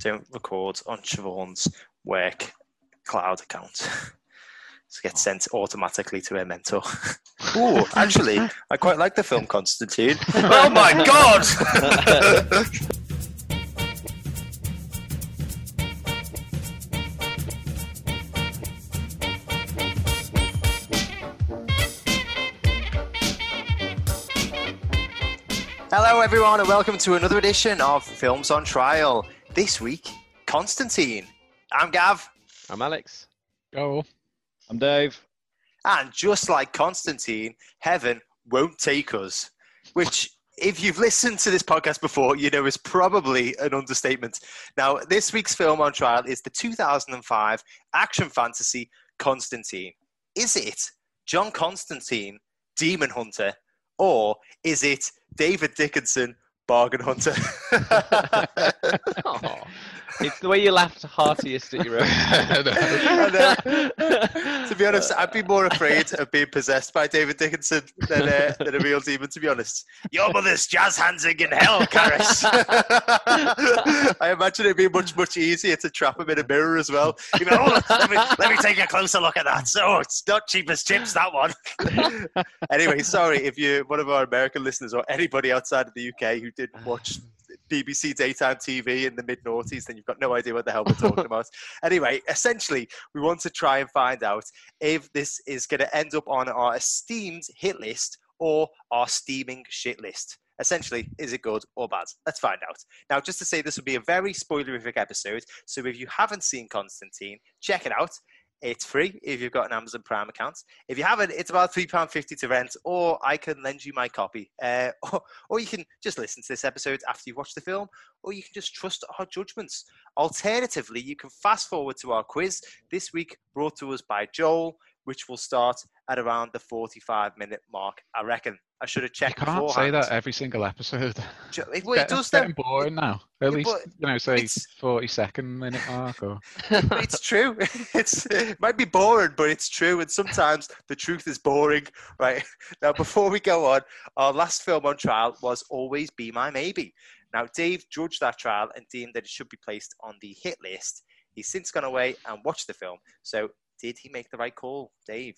don't record on Siobhan's work cloud account. It gets sent automatically to her mentor. Ooh, actually, I quite like the film Constantine. oh my god! Hello, everyone, and welcome to another edition of Films on Trial. This week, Constantine. I'm Gav, I'm Alex. Go. I'm Dave. and just like Constantine, heaven won't take us. Which, if you've listened to this podcast before, you know is probably an understatement. Now, this week's film on trial is the 2005 action fantasy Constantine. Is it John Constantine, Demon Hunter, or is it David Dickinson, Bargain Hunter? Aw. it's the way you laughed heartiest at your own. And, uh, to be honest, I'd be more afraid of being possessed by David Dickinson than, uh, than a real demon, to be honest. Your mother's jazz hands are in hell, Karis. I imagine it'd be much, much easier to trap him in a mirror as well. You'd be "Oh, let, me, let me take a closer look at that. So it's not cheap as chips, that one. anyway, sorry if you're one of our American listeners or anybody outside of the UK who didn't watch BBC daytime TV in the mid noughties, then you've got no idea what the hell we're talking about. Anyway, essentially, we want to try and find out if this is going to end up on our esteemed hit list or our steaming shit list. Essentially, is it good or bad? Let's find out. Now, just to say, this will be a very spoilerific episode. So if you haven't seen Constantine, check it out. It's free if you've got an Amazon Prime account. If you haven't, it's about £3.50 to rent, or I can lend you my copy. Uh, or, or you can just listen to this episode after you've watched the film, or you can just trust our judgments. Alternatively, you can fast forward to our quiz this week, brought to us by Joel, which will start at around the 45 minute mark, I reckon. I should have checked. You can't say that every single episode. Well, it getting- does then. getting boring now. At Yeah, least you know, say forty second minute mark or it's true. It's it might be boring, but it's true. And sometimes the truth is boring. Right now, before we go on, our last film on trial was "Always Be My Maybe." Now, Dave judged that trial and deemed that it should be placed on the hit list. He's since gone away and watched the film. So, did he make the right call, Dave?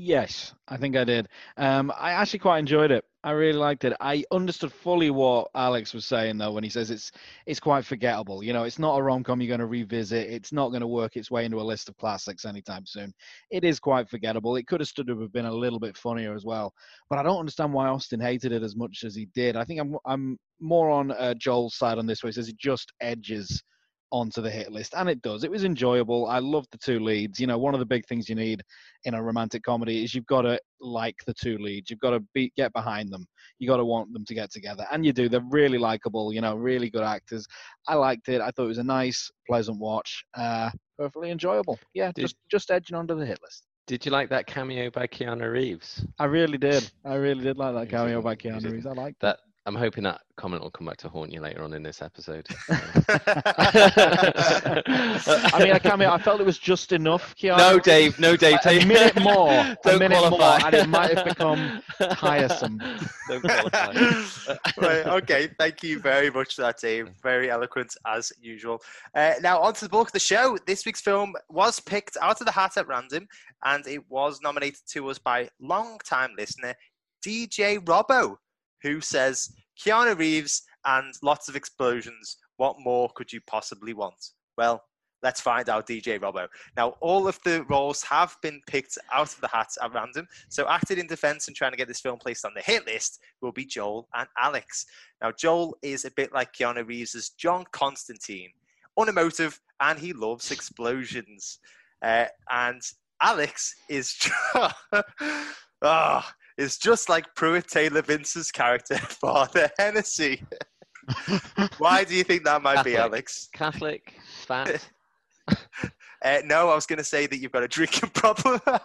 Yes, I think I did. Um, I actually quite enjoyed it. I really liked it. I understood fully what Alex was saying though when he says it's it's quite forgettable. You know, it's not a rom com you're going to revisit. It's not going to work its way into a list of classics anytime soon. It is quite forgettable. It could have stood to have been a little bit funnier as well. But I don't understand why Austin hated it as much as he did. I think I'm I'm more on uh, Joel's side on this where he says it just edges onto the hit list and it does. It was enjoyable. I loved the two leads. You know one of the big things you need in a romantic comedy is you've got to like the two leads. You've got to be get behind them. You got to want them to get together. And you do. They're really likable you know really good actors. I liked it. I thought it was a nice pleasant watch. Uh perfectly enjoyable. Yeah Did- just just edging onto the hit list. Did you like that cameo by Keanu Reeves? i really did. I really did like that cameo by keanu reeves. I liked That I'm hoping that comment will come back to haunt you later on in this episode. i mean i cameo i felt it was just enough keanu no, Dave. No, Dave. a take- minute more, Don't a minute more, qualify. and it might have become tiresome. Don't qualify. right, okay, thank you very much for that, Dave. Very eloquent as usual. Uh, now, on to the bulk of the show. This week's film was picked out of the hat at random, and it was nominated to us by long-time listener DJ Robbo, who says, Keanu Reeves and lots of explosions. What more could you possibly want? Well, let's find out, DJ Robbo. Now, all of the roles have been picked out of the hat at random. So, acting in defense and trying to get this film placed on the hit list will be Joel and Alex. Now, Joel is a bit like Keanu Reeves' John Constantine, unemotive, and he loves explosions. Uh, and Alex is ah, is just like Pruitt Taylor Vince's character, Father Hennessy. Why do you think that might be, Alex? Catholic, fat. Uh, no, I was going to say that you've got a drinking problem. oh,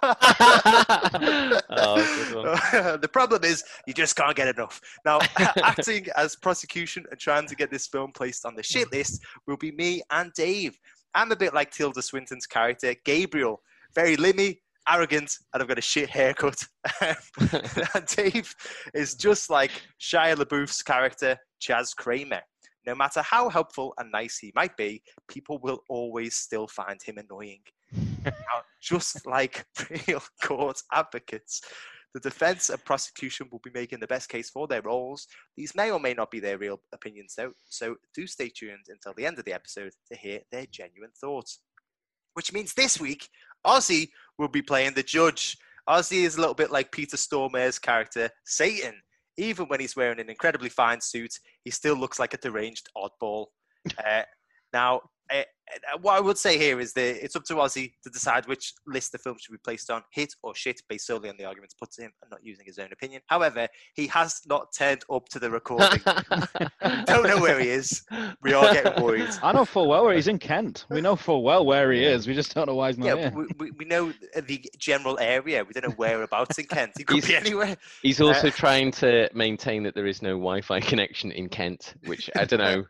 the problem is you just can't get enough. Now, acting as prosecution and trying to get this film placed on the shit list will be me and Dave. I'm a bit like Tilda Swinton's character, Gabriel. Very limmy, arrogant, and I've got a shit haircut. and Dave is just like Shia LaBeouf's character, Chaz Kramer. No matter how helpful and nice he might be, people will always still find him annoying. just like real court advocates, the defense and prosecution will be making the best case for their roles. These may or may not be their real opinions, though, so do stay tuned until the end of the episode to hear their genuine thoughts. Which means this week, Ozzy will be playing the judge. Ozzy is a little bit like Peter Stormare's character, Satan. Even when he's wearing an incredibly fine suit, he still looks like a deranged oddball. Uh, now, uh, uh, what I would say here is that it's up to Ozzy to decide which list the film should be placed on, hit or shit, based solely on the arguments put to him and not using his own opinion. However, he has not turned up to the recording. Don't know where he is. We are getting worried. I know full well where he's in Kent. We know full well where he is. We just don't know why he's not Yeah, here. we, we, we know the general area. We don't know whereabouts in Kent. He could be He's- anywhere. He's also trying to maintain that there is no Wi-Fi connection in Kent, which I don't know.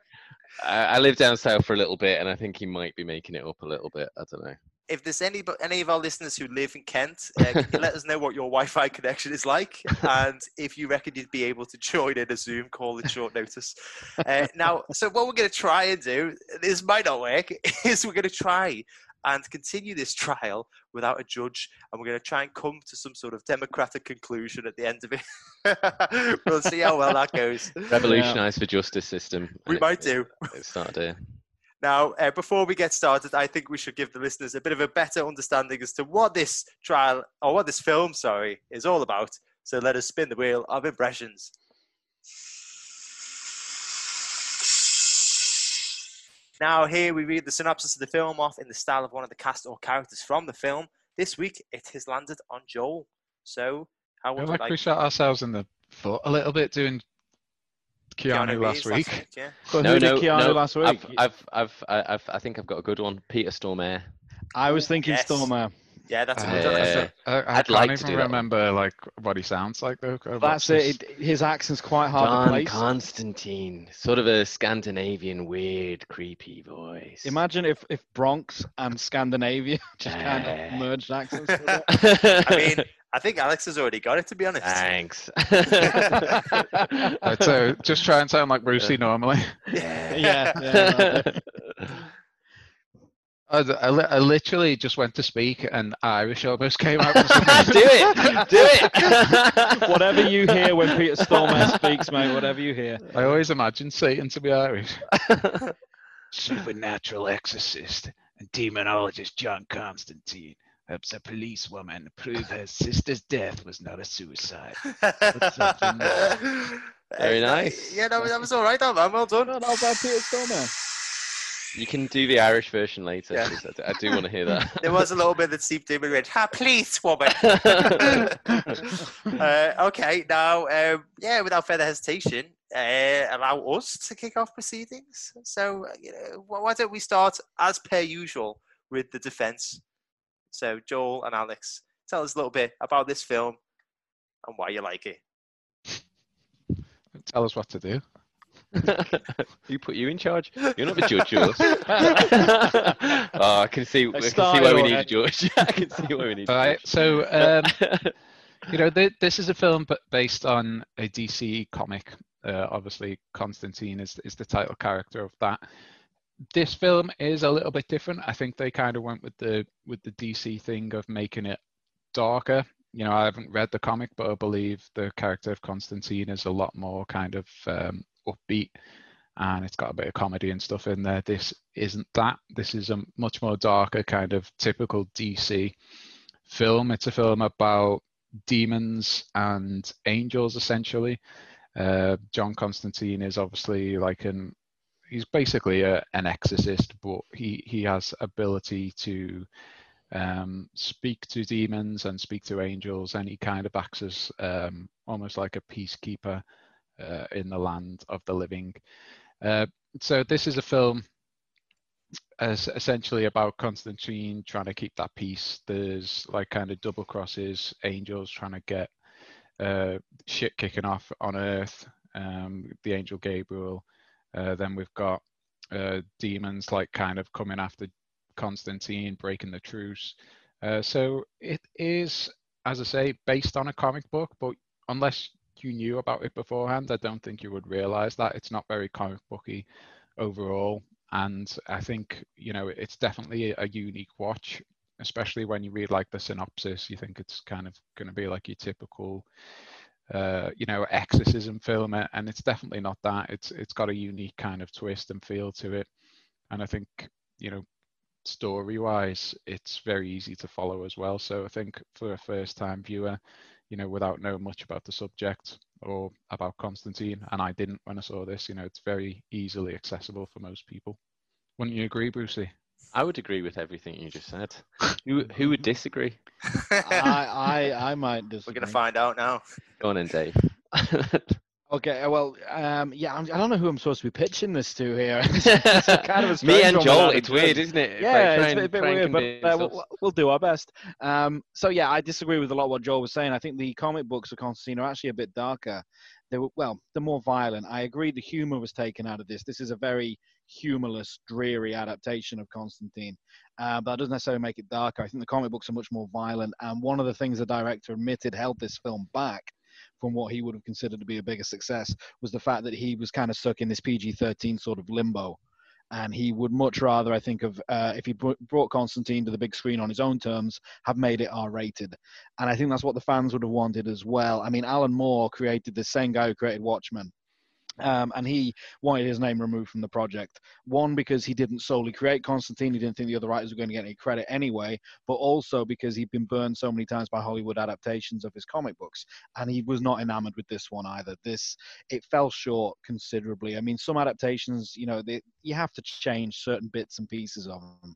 I, I live down south for a little bit, and I think he might be making it up a little bit. I don't know. If there's any any of our listeners who live in Kent, uh, can you let us know what your Wi-Fi connection is like, and if you reckon you'd be able to join in a Zoom call at short notice. Uh, now, so what we're going to try and do, this might not work, is we're going to try and continue this trial without a judge, and we're going to try and come to some sort of democratic conclusion at the end of it. we'll see how well that goes. Revolutionise the justice system. We might it- do. It started here. Now, uh, before we get started, I think we should give the listeners a bit of a better understanding as to what this trial, or what this film, sorry, is all about. So let us spin the wheel of impressions. Now, here we read the synopsis of the film off in the style of one of the cast or characters from the film. This week, it has landed on Joel. So, how would feel like like we shot ourselves in the foot a little bit doing Keanu, last Reeves week. yeah. But no, no, Keanu no. last week? I've, I've, I've, I- I've, I think I've got a good one. Peter Stormare. I was thinking Yes. Stormer. Yeah, that's a Uh, good one. Yeah. I, I I'd can't like to even do that remember like what he sounds like though. Uh, that's it. it. His accent's quite hard to John place. Constantine. Sort of a Scandinavian, weird, creepy voice. Imagine if, if Bronx and Scandinavia just kind of merged accents. I mean, I think Alex has already got it, to be honest. Thanks. Right, uh, so just try and sound like Brucey normally. yeah, yeah. I, I, li- I literally just went to speak and Irish almost came out. do it. Do it. whatever you hear when Peter Stormare speaks, mate, whatever you hear. I always imagine Satan to be Irish. Supernatural exorcist and demonologist John Constantine helps a policewoman prove her sister's death was not a suicide. Very nice. Yeah, no, that was all right, that man. Well done. No, not bad, Peter Stormare. You can do the Irish version later. Yeah. 'cause I do, I do want to hear that. There was a little bit that seeped in. We went, "Ha, please, woman." uh, okay, now, um, yeah, without further hesitation, uh, allow us to kick off proceedings. So, uh, you know, why don't we start as per usual with the defence? So, Joel and Alex, tell us a little bit about this film and why you like it. Tell us what to do. Who put you in charge? You're not the judge, yours. oh, I can see. I can see started why we need a judge. I can see why we need. All a right, so um, you know, th- this is a film b- based on a DC comic. Uh, obviously, Constantine is is the title character of that. This film is a little bit different. I think they kind of went with the with the DC thing of making it darker. You know, I haven't read the comic, but I believe the character of Constantine is a lot more kind of um, upbeat, and it's got a bit of comedy and stuff in there. This isn't that. This is a much more darker kind of typical DC film. It's a film about demons and angels, essentially. Uh, John Constantine is obviously like an he's basically a, an exorcist, but he he has ability to um, speak to demons and speak to angels, and he kind of acts as um, almost like a peacekeeper uh, in the land of the living. Uh, so this is a film as essentially about Constantine trying to keep that peace. There's like kind of double crosses, angels trying to get uh, shit kicking off on Earth. Um, the angel Gabriel. Uh, then we've got uh, demons like kind of coming after Constantine, breaking the truce. Uh, so it is, as I say, based on a comic book, but unless you knew about it beforehand, I don't think you would realize that it's not very comic booky overall. And I think you know it's definitely a unique watch, especially when you read like the synopsis. You think it's kind of going to be like your typical, uh, you know, exorcism film, and it's definitely not that. It's it's got a unique kind of twist and feel to it, and I think you know story wise it's very easy to follow as well so i think for a first time viewer you know without knowing much about the subject or about constantine and i didn't when i saw this you know it's very easily accessible for most people. Wouldn't you agree brucey? I would agree with everything you just said. Who, who would disagree? I, I i might disagree. We're gonna find out now. go on then dave Okay, uh, well, um, yeah, I'm, I don't know who I'm supposed to be pitching this to here. it's, kind of a me and joel it's weird isn't it Yeah, Like, it's a bit weird, but uh, we'll, we'll do our best. Um, so yeah, I disagree with a lot of what Joel was saying. I think the comic books of Constantine are actually a bit darker. They were well, they're more violent. I agree. The humor was taken out of this. This is a very humorless, dreary adaptation of Constantine, uh, but that doesn't necessarily make it darker. I think the comic books are much more violent, and one of the things the director admitted held this film back from what he would have considered to be a bigger success was the fact that he was kind of stuck in this PG-13 sort of limbo and he would much rather, I think, of uh, if he brought Constantine to the big screen on his own terms, have made it R-rated, and I think that's what the fans would have wanted as well. I mean, Alan Moore created the same guy who created Watchmen. Um, and he wanted his name removed from the project. One, because he didn't solely create Constantine, he didn't think the other writers were going to get any credit anyway, but also because he'd been burned so many times by Hollywood adaptations of his comic books, and he was not enamored with this one either. This it fell short considerably. I mean, some adaptations, you know, they, you have to change certain bits and pieces of them.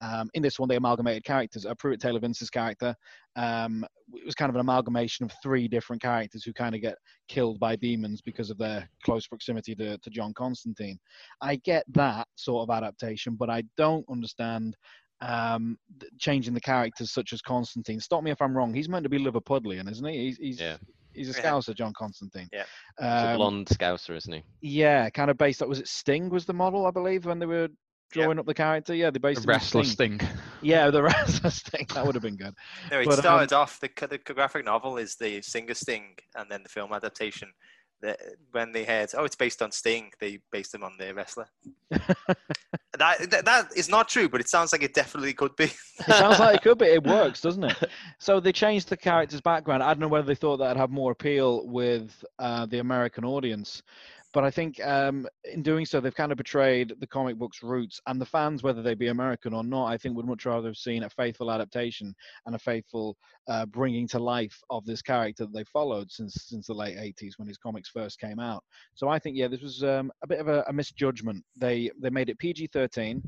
Um, in this one, they amalgamated characters. Uh, Pruitt Taylor Vince's character um, it was kind of an amalgamation of three different characters who kind of get killed by demons because of their close proximity to, to John Constantine. I get that sort of adaptation, but I don't understand um, changing the characters such as Constantine. Stop me if I'm wrong. He's meant to be Liverpudlian, isn't he? He's he's, Yeah. he's a Yeah. Scouser, John Constantine. Yeah. He's a Um, blonde scouser isn't he yeah, kind of based. On was it Sting was the model, I believe, when they were drawing up the character? Yeah, they based the him on restless Sting. thing Yeah, the restless Sting. That would have been good. No, it But, um, started off the the graphic novel is the Singer Sting, and then the film adaptation. That when they heard, oh, it's based on Sting, they based him on the wrestler. that, that that is not true, but it sounds like it definitely could be. It sounds like it could be. It works, doesn't it? So they changed the character's background. I don't know whether they thought that'd have more appeal with uh, the American audience, but I think um, in doing so, they've kind of betrayed the comic book's roots. And the fans, whether they be American or not, I think would much rather have seen a faithful adaptation and a faithful uh, bringing to life of this character that they followed since since the late 80s when his comics first came out. So I think, yeah, this was um, a bit of a, a misjudgment. They they made it PG-13,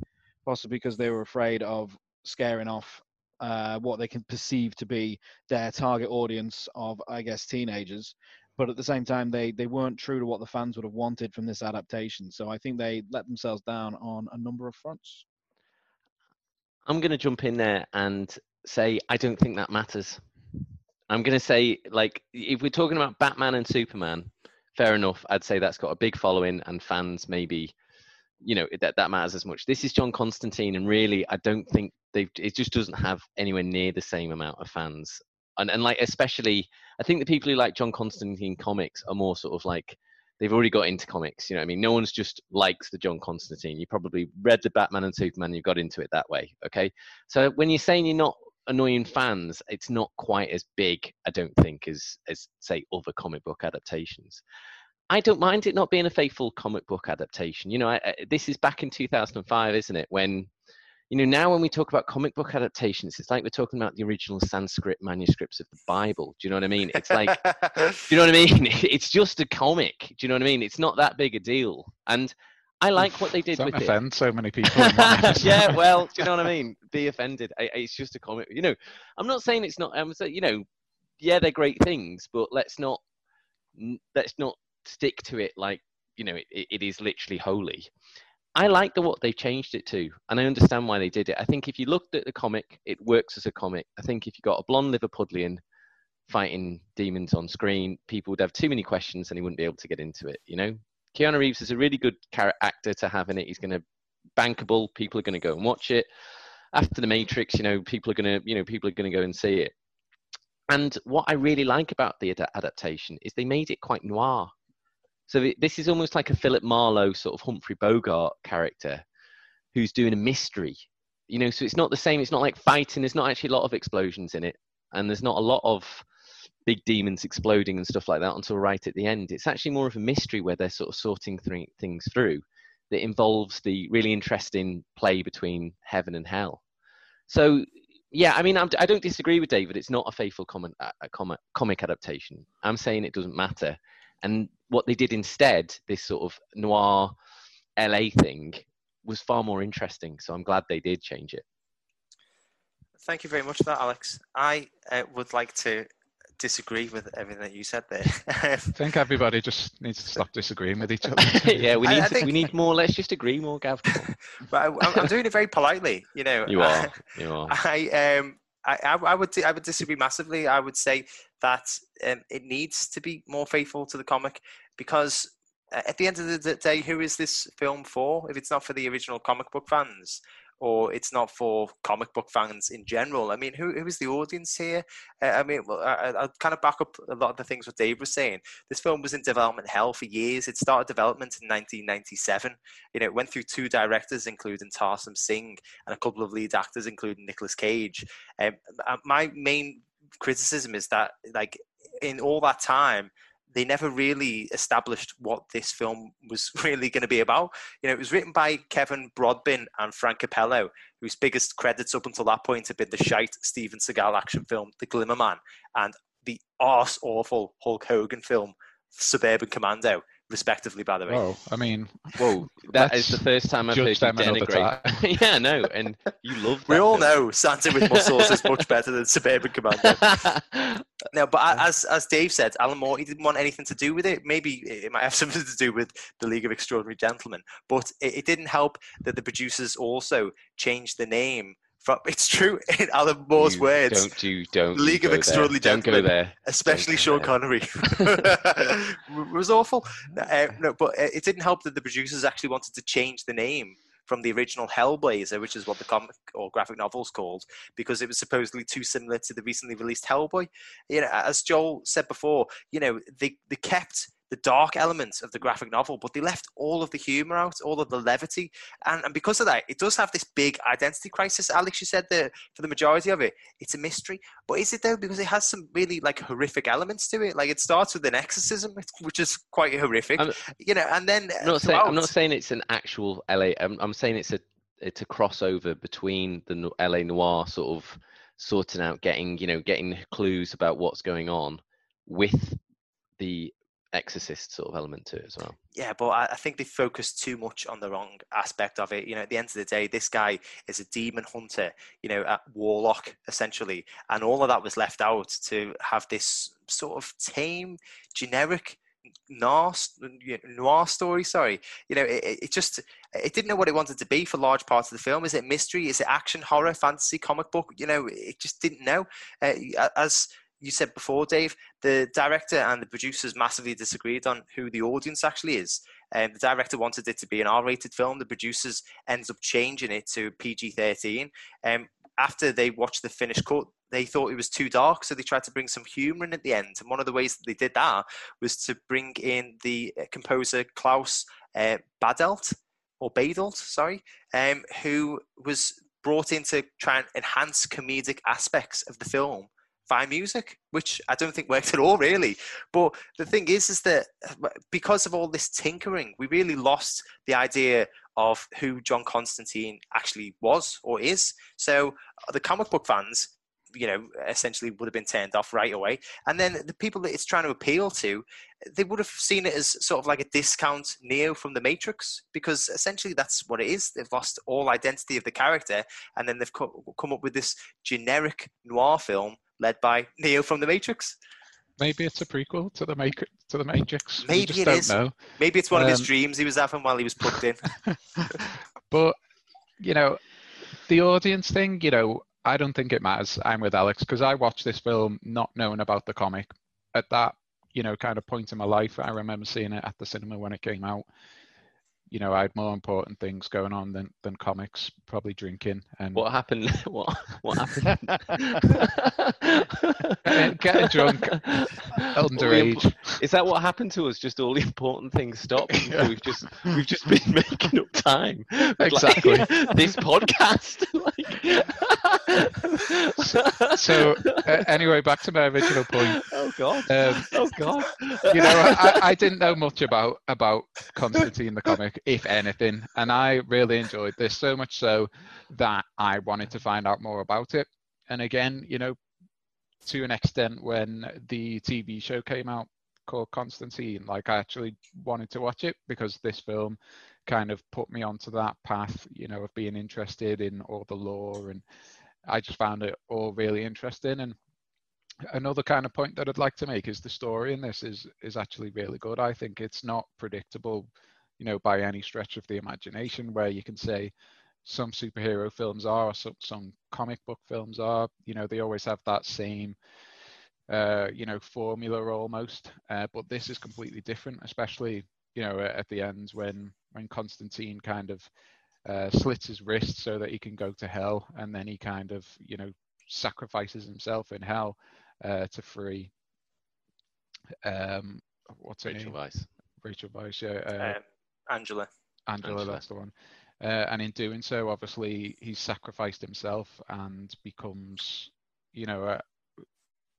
possibly because they were afraid of scaring off uh, what they can perceive to be their target audience of, I guess, teenagers. But at the same time, they, they weren't true to what the fans would have wanted from this adaptation. So I think they let themselves down on a number of fronts. I'm going to jump in there and say I don't think that matters. I'm going to say, like, if we're talking about Batman and Superman, fair enough. I'd say that's got a big following and fans maybe, you know, that that matters as much. This is John Constantine, and really, I don't think they've. It just doesn't have anywhere near the same amount of fans. And and like especially, I think the people who like John Constantine comics are more sort of like they've already got into comics. You know, I mean, no one's just likes the John Constantine. You probably read the Batman and Superman. You got into it that way. Okay, so when you're saying you're not annoying fans, it's not quite as big, I don't think, as as say other comic book adaptations. I don't mind it not being a faithful comic book adaptation. You know, I, I, this is back in 2005, isn't it? When you know now when we talk about comic book adaptations, it's like we're talking about the original Sanskrit manuscripts of the Bible. Do you know what I mean? It's like do you know what I mean? It's just a comic. Do you know what I mean? It's not that big a deal. And I like what they did Don't with it. offend so many people. in one episode. yeah, well, do you know what I mean? Be offended. I, it's just a comic. You know, I'm not saying it's not. I'm saying, you know, yeah, they're great things, but let's not let's not stick to it like you know it, it it is literally holy. I like the what they changed it to, and I understand why they did it. I think if you looked at the comic, it works as a comic. I think if you got a blonde Liverpudlian fighting demons on screen, people would have too many questions and he wouldn't be able to get into it. You know, Keanu Reeves is a really good actor to have in it. He's going to bankable. People are going to go and watch it. After the Matrix, you know, people are going to, you know, people are going to go and see it. And what I really like about the ad- adaptation is they made it quite noir. So this is almost like a Philip Marlowe sort of Humphrey Bogart character who's doing a mystery. You know, so it's not the same. It's not like fighting. There's not actually a lot of explosions in it, and there's not a lot of big demons exploding and stuff like that until right at the end. It's actually more of a mystery where they're sort of sorting th- things through that involves the really interesting play between heaven and hell. So yeah, I mean, I'm, I do not disagree with David. It's not a faithful comic adaptation. I'm saying it doesn't matter. And what they did instead, this sort of noir LA thing, was far more interesting. So I'm glad they did change it. Thank you very much for that, Alex. I uh, would like to disagree with everything that you said there. I think everybody just needs to stop disagreeing with each other. yeah, we need I, I think... we need more. Let's just agree more, Gav. but I, am doing it very politely, you know. You are. You are. I um. I, I, would I would disagree massively. I would say that um, it needs to be more faithful to the comic because at the end of the day, who is this film for? If it's not for the original comic book fans, or it's not for comic book fans in general. I mean, who, who is the audience here? Uh, I mean, I, will kind of back up a lot of the things what Dave was saying. This film was in development hell for years. It started development in 1997. You know, it went through two directors, including Tarsem Singh, and a couple of lead actors, including Nicolas Cage. Um, uh, my main criticism is that, like, in all that time, they never really established what this film was really going to be about. You know, it was written by Kevin Brodbin and Frank Cappello, whose biggest credits up until that point had been the shite Steven Seagal action film, The Glimmer Man, and the arse awful Hulk Hogan film, Suburban Commando respectively, by the way. Oh, I mean, whoa, that is the first time I've heard you denigrate. yeah, no, and you love. We all film. know Santa with muscles is much better than Suburban Commando. no, but as as Dave said, Alan Moore he didn't want anything to do with it. Maybe it might have something to do with the League of Extraordinary Gentlemen, but it, it didn't help that the producers also changed the name from, it's true in Alan Moore's you words. Don't do don't. League of Extraordinary there. Gentlemen. Don't go there. Especially Sean there. Connery. it was awful. Uh, no, but it didn't help that the producers actually wanted to change the name from the original Hellblazer, which is what the comic or graphic novel's called, because it was supposedly too similar to the recently released Hellboy. You know, as Joel said before, you know, they, they kept the dark elements of the graphic novel, but they left all of the humor out, all of the levity, and, and because of that, it does have this big identity crisis. Alex, you said that for the majority of it, it's a mystery, but is it though? Because it has some really like horrific elements to it. Like it starts with an exorcism, which is quite horrific, I'm, you know, and then I'm not, saying, I'm not saying it's an actual LA. I'm, I'm saying it's a it's a crossover between the LA noir sort of sorting out, getting you know, getting clues about what's going on with the exorcist sort of element to it as well. Yeah, but I, I think they focus too much on the wrong aspect of it. You know, at the end of the day, this guy is a demon hunter, you know, a warlock essentially, and all of that was left out to have this sort of tame, generic noir, noir story. Sorry, you know, it, it, just it didn't know what it wanted to be for large parts of the film. Is it mystery? Is it action, horror, fantasy, comic book? You know, it just didn't know. Uh, as you said before, Dave, the director and the producers massively disagreed on who the audience actually is. And um, the director wanted it to be an R-rated film. The producers ends up changing it to PG-13. Um, after they watched the finished cut, they thought it was too dark, so they tried to bring some humor in at the end. And one of the ways that they did that was to bring in the uh, composer Klaus uh, Badelt or Badelt, sorry, um, who was brought in to try and enhance comedic aspects of the film by music, which I don't think worked at all, really. But the thing is, is that uh, because of all this tinkering, we really lost the idea of who John Constantine actually was or is. So uh, the comic book fans, you know, essentially would have been turned off right away. And then the people that it's trying to appeal to, they would have seen it as sort of like a discount Neo from the Matrix, because essentially that's what it is. They've lost all identity of the character, and then they've come up with this generic noir film led by Neo from the Matrix. Maybe it's a prequel to the Matrix. To the Matrix. Maybe it is. Know. Maybe it's one um, of his um, dreams he was having while he was plugged in. but you know, the audience thing. You know, I don't think it matters. I'm with Alex because I watched this film not knowing about the comic. At that, you know, kind of point in my life, I remember seeing it at the cinema when it came out. You know, I had more important things going on than, than comics, probably drinking and What happened? What what happened? getting, getting drunk, All the imp- underage. Is that what happened to us? Just all the important things stopped. We've just we've just been making up time. With, like, Exactly. this podcast. like- So uh, anyway, back to my original point. oh god. Um, Oh god. you know, I, I didn't know much about about Constantine the comic, if anything, and I really enjoyed this so much so that I wanted to find out more about it. And again, you know, to an extent, when the TV show came out called Constantine, like I actually wanted to watch it because this film kind of put me onto that path, you know, of being interested in all the lore, and I just found it all really interesting and another kind of point that I'd like to make is the story in this is is actually really good. I think it's not predictable, you know, by any stretch of the imagination. Where you can say some superhero films are, or some some comic book films are, you know, they always have that same, uh, you know, formula almost. Uh, but this is completely different, especially you know at the end when when Constantine kind of uh, slits his wrist so that he can go to hell, and then he kind of you know sacrifices himself in hell uh, to free um what's her Rachel name Weisz. Rachel Weisz yeah uh, Um, Angela. Angela, Angela. that's the one uh, and in doing so obviously he's sacrificed himself and becomes you know a,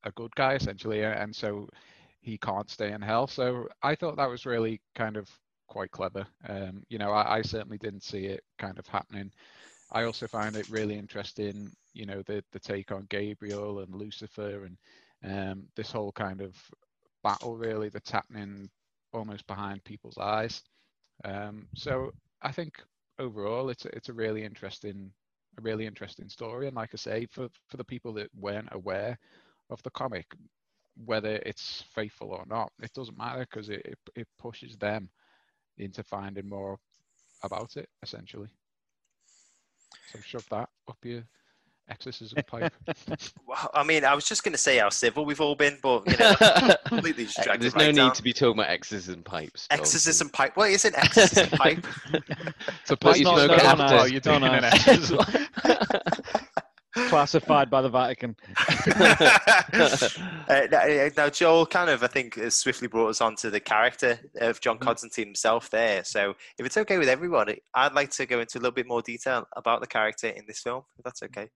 a good guy essentially and so he can't stay in hell so I thought that was really kind of quite clever um you know I, I certainly didn't see it kind of happening I also find it really interesting, you know, the the take on Gabriel and Lucifer and um, this whole kind of battle really that's happening almost behind people's eyes. Um, so I think overall it's a, it's a really interesting a really interesting story. And like I say for for the people that weren't aware of the comic whether it's faithful or not it doesn't matter because it, it it pushes them into finding more about it essentially. So shove that up your exorcism pipe. Well, I mean, I was just going to say how civil we've all been, but you know, completely just dragged There's it no right need to be talking about exorcism pipes. Phil. Exorcism pipe. Well, it's an exorcism pipe. It's a Let's pipe you smoke don't after ask, you're don't doing an ask. exorcism. Classified by the Vatican. uh, now, now, Joel kind of, I think, has swiftly brought us on to the character of John Mm-hmm. Constantine himself there. So, if it's okay with everyone, I'd like to go into a little bit more detail about the character in this film, if that's okay.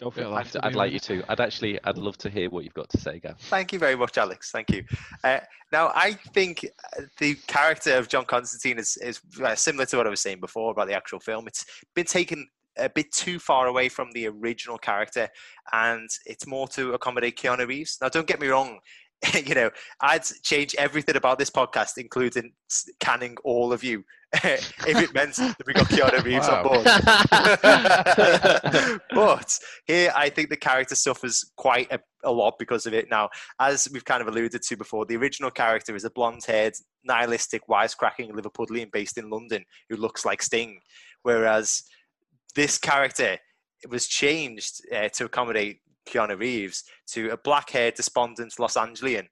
Go for Yeah, it. I'd, I'd like you to. I'd actually. I'd love to hear what you've got to say, Gav. Thank you very much, Alex. Thank you. Uh, now, I think uh, the character of John Constantine is, is uh, similar to what I was saying before about the actual film. It's been taken a bit too far away from the original character, and it's more to accommodate Keanu Reeves. Now, don't get me wrong. You know, I'd change everything about this podcast, including canning all of you, if it meant that we got Keanu Reeves on board. but here, I think the character suffers quite a, a lot because of it. Now, as we've kind of alluded to before, the original character is a blonde-haired, nihilistic, wisecracking Liverpudlian based in London who looks like Sting, whereas this character was changed uh, to accommodate Keanu Reeves to a black-haired, despondent Los Angelian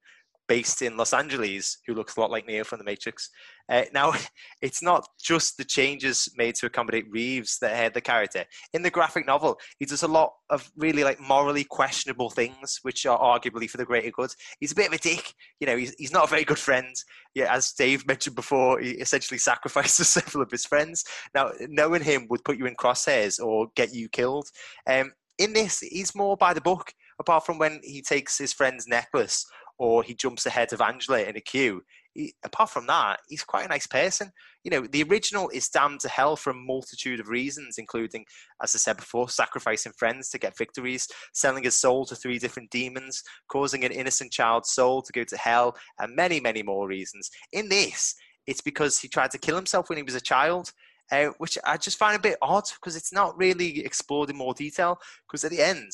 based in Los Angeles who looks a lot like Neo from The Matrix. Uh, now, it's not just the changes made to accommodate Reeves that had the character. In the graphic novel, he does a lot of really like morally questionable things, which are arguably for the greater good. He's a bit of a dick. You know, he's, he's not a very good friend. Yeah, as Dave mentioned before, he essentially sacrifices several of his friends. Now, knowing him would put you in crosshairs or get you killed. Um, in this, he's more by the book, apart from when he takes his friend's necklace or he jumps ahead of Angela in a queue. He, apart from that, he's quite a nice person. You know, the original is damned to hell for a multitude of reasons, including, as I said before, sacrificing friends to get victories, selling his soul to three different demons, causing an innocent child's soul to go to hell, and many, many more reasons. In this, it's because he tried to kill himself when he was a child. Uh, which I just find a bit odd because it's not really explored in more detail. Because at the end,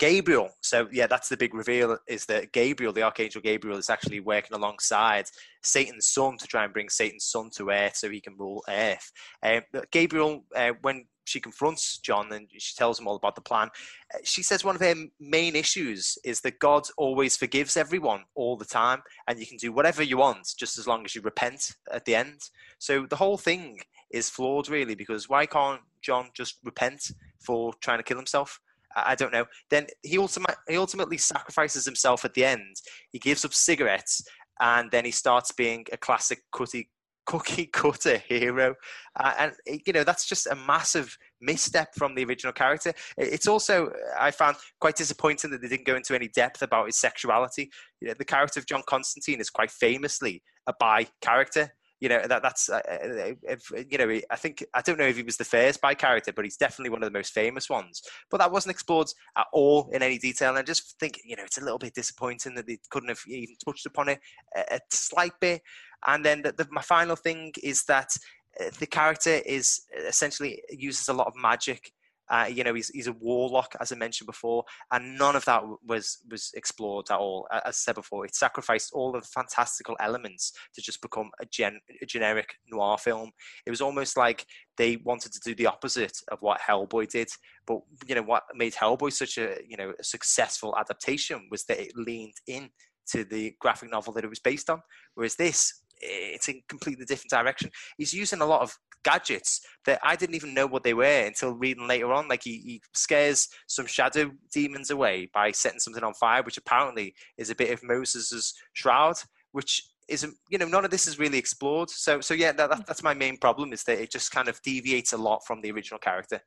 Gabriel. So yeah, that's the big reveal: is that Gabriel, the archangel Gabriel, is actually working alongside Satan's son to try and bring Satan's son to Earth so he can rule Earth. Um, Gabriel, uh, when she confronts John and she tells him all about the plan. Uh, she says one of her main issues is that God always forgives everyone all the time, and you can do whatever you want just as long as you repent at the end. So the whole thing is flawed, really, because why can't John just repent for trying to kill himself? I don't know. Then he ultimately he ultimately sacrifices himself at the end. He gives up cigarettes, and then he starts being a classic cutty cookie cutter hero. Uh, and, you know, that's just a massive misstep from the original character. It's also, I found, quite disappointing that they didn't go into any depth about his sexuality. You know, the character of John Constantine is quite famously a bi character. You know that that's uh, uh if, you know I think I don't know if he was the first bi character, but he's definitely one of the most famous ones. But that wasn't explored at all in any detail, and I just think you know it's a little bit disappointing that they couldn't have even touched upon it a, a slight bit. And then the, the, my final thing is that uh, the character is uh, essentially uses a lot of magic. Uh, you know, he's, he's a warlock, as I mentioned before, and none of that was was explored at all. As I said before, it sacrificed all of the fantastical elements to just become a, gen, a generic noir film. It was almost like they wanted to do the opposite of what Hellboy did. But you know, what made Hellboy such a you know a successful adaptation was that it leaned in to the graphic novel that it was based on. Whereas this it's in completely different direction. He's using a lot of gadgets that I didn't even know what they were until reading later on. Like he, he scares some shadow demons away by setting something on fire, which apparently is a bit of Moses's shroud, which is you know none of this is really explored. So so yeah, that, that's my main problem is that it just kind of deviates a lot from the original character.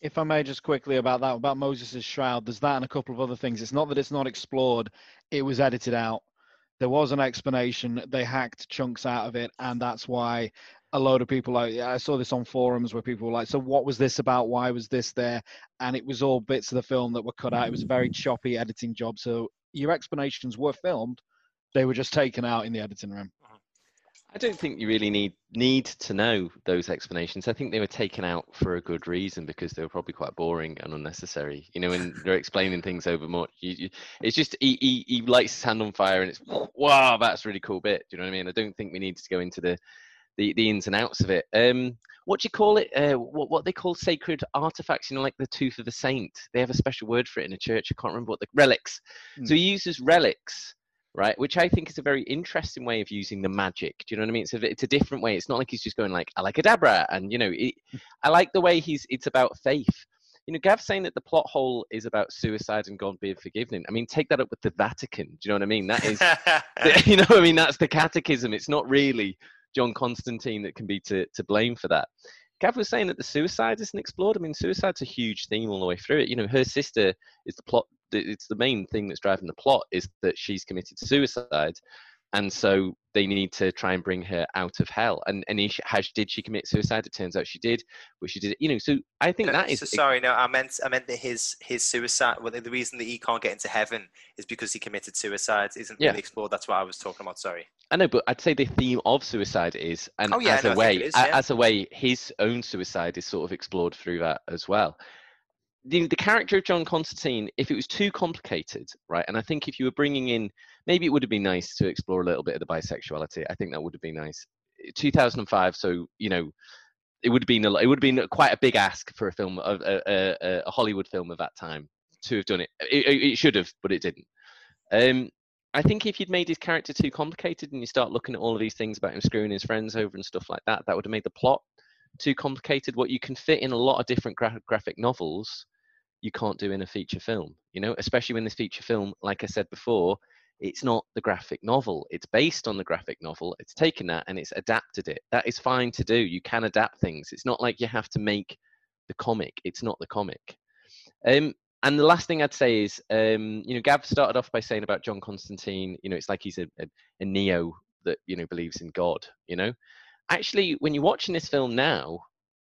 If I may just quickly about that, about Moses' shroud, there's that and a couple of other things. It's not that it's not explored, it was edited out there was an explanation. They hacked chunks out of it, and that's why a load of people like I saw this on forums where people were like, "So what was this about? Why was this there?" And it was all bits of the film that were cut out. It was a very choppy editing job. So your explanations were filmed; they were just taken out in the editing room. I don't think you really need need to know those explanations. I think they were taken out for a good reason because they were probably quite boring and unnecessary. You know, when they're explaining things over much, you, you, it's just he, he, he lights his hand on fire and it's wow, that's a really cool bit. Do you know what I mean? I don't think we need to go into the the, the ins and outs of it. Um, what do you call it? Uh, what what they call sacred artifacts? You know, like the tooth of a saint. They have a special word for it in a church. I can't remember what the relics. Mm. So he uses relics right? Which I think is a very interesting way of using the magic. Do you know what I mean? It's a, it's a different way. It's not like he's just going like, I like a Dabra. And, you know, it, I like the way he's, it's about faith. You know, Gav's saying that the plot hole is about suicide and God being forgiven. I mean, take that up with the Vatican. Do you know what I mean? That is, you know, I mean, that's the catechism. It's not really John Constantine that can be to, to blame for that. Gav was saying that the suicide isn't explored. I mean, suicide's a huge theme all the way through it. You know, her sister is the plot. It's the main thing that's driving the plot is that she's committed suicide, and so they need to try and bring her out of hell. And and he, has, did she commit suicide? It turns out she did, but she did. You know, so I think that is. So sorry, no, I meant I meant that his his suicide. Well, the reason that he can't get into heaven is because he committed suicide. Isn't yeah. really explored. That's what I was talking about. Sorry. I know, but I'd say the theme of suicide is, and oh, yeah, as no, a way, is, yeah. as a way, his own suicide is sort of explored through that as well the, the character of John Constantine, if it was too complicated, right? And I think if you were bringing in, maybe it would have been nice to explore a little bit of the bisexuality. I think that would have been nice. 2005, so you know, it would have been a, it would have been quite a big ask for a film, a, a, uh, uh, uh, a Hollywood film of that time, to have done it. It, it should have, but it didn't. Um, I think if you'd made his character too complicated and you start looking at all of these things about him screwing his friends over and stuff like that, that would have made the plot too complicated. What you can fit in a lot of different gra- graphic novels you can't do in a feature film you know especially when this feature film like i said before it's not the graphic novel. It's based on the graphic novel. It's taken that and it's adapted it. That is fine to do. You can adapt things. It's not like you have to make the comic. It's not the comic. Um, and the last thing i'd say is um, you know gav started off by saying about john constantine you know it's like he's a, a, a neo that you know believes in god you know? Actually when you're watching this film now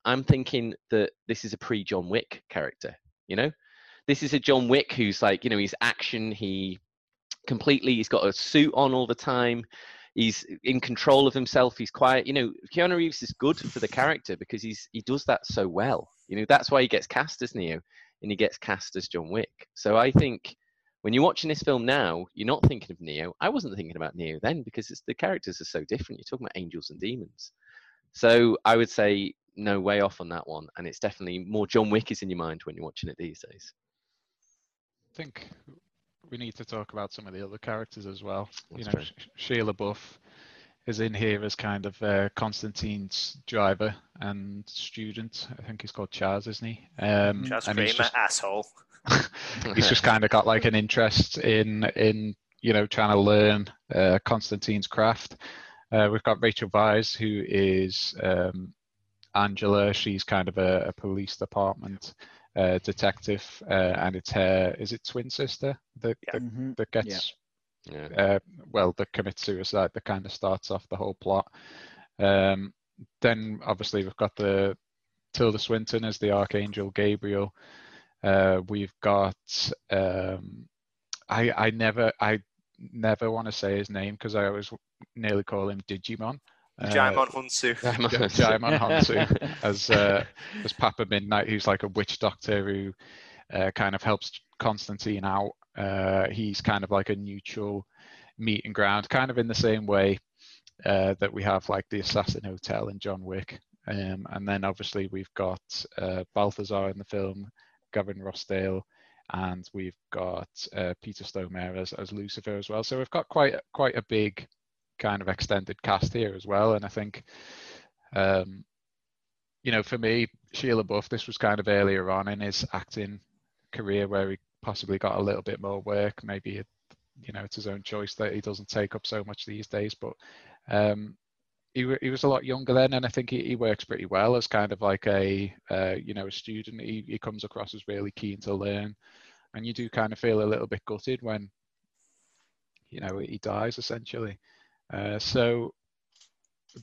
i'm thinking that this is a pre john wick character you know? This is a john wick who's like you know he's action. He completely he's got a suit on all the time. He's in control of himself. He's quiet. You know keanu reeves is good for the character because he's he does that so well. You know that's why he gets cast as neo and he gets cast as john wick. So i think when you're watching this film now you're not thinking of neo. I wasn't thinking about neo then because the characters are so different. You're talking about angels and demons. So i would say no way off on that one, and it's definitely more John Wick is in your mind when you're watching it these days. I think we need to talk about some of the other characters as well. That's you know, fair. Sh- Shia LaBeouf is in here as kind of uh, Constantine's driver and student. I think he's called Chaz, isn't he? Um, Just and he's Kramer, just, asshole. he's just kind of got like an interest in in you know trying to learn uh, Constantine's craft. Uh, we've got Rachel Weisz, who is um, Angela. She's kind of a, a police department uh, detective, uh, and it's her is it twin sister that Yeah. that, Mhm. that gets Yeah. uh, well, that commits suicide that kind of starts off the whole plot. Um, then obviously we've got the Tilda Swinton as the Archangel Gabriel. Uh, we've got um, I I never I never want to say his name because I always nearly call him Digimon. Uh, Djimon Hounsou. J- Djimon Hounsou as uh, as Papa Midnight, who's like a witch doctor who uh, kind of helps Constantine out. Uh, he's kind of like a neutral meeting ground, kind of in the same way uh, that we have like the Assassin Hotel in John Wick. Um, and then obviously we've got uh, Balthazar in the film, Gavin Rossdale, and we've got uh, Peter Stormare as, as Lucifer as well. So we've got quite quite a big kind of extended cast here as well. And I think, um, you know, for me, Shia LaBeouf, this was kind of earlier on in his acting career where he possibly got a little bit more work. Maybe, it, you know, it's his own choice that he doesn't take up so much these days. But um, he, he was a lot younger then, and I think he, he works pretty well as kind of like a, uh, you know, a student. He, he comes across as really keen to learn. And you do kind of feel a little bit gutted when, you know, he dies essentially. Uh, so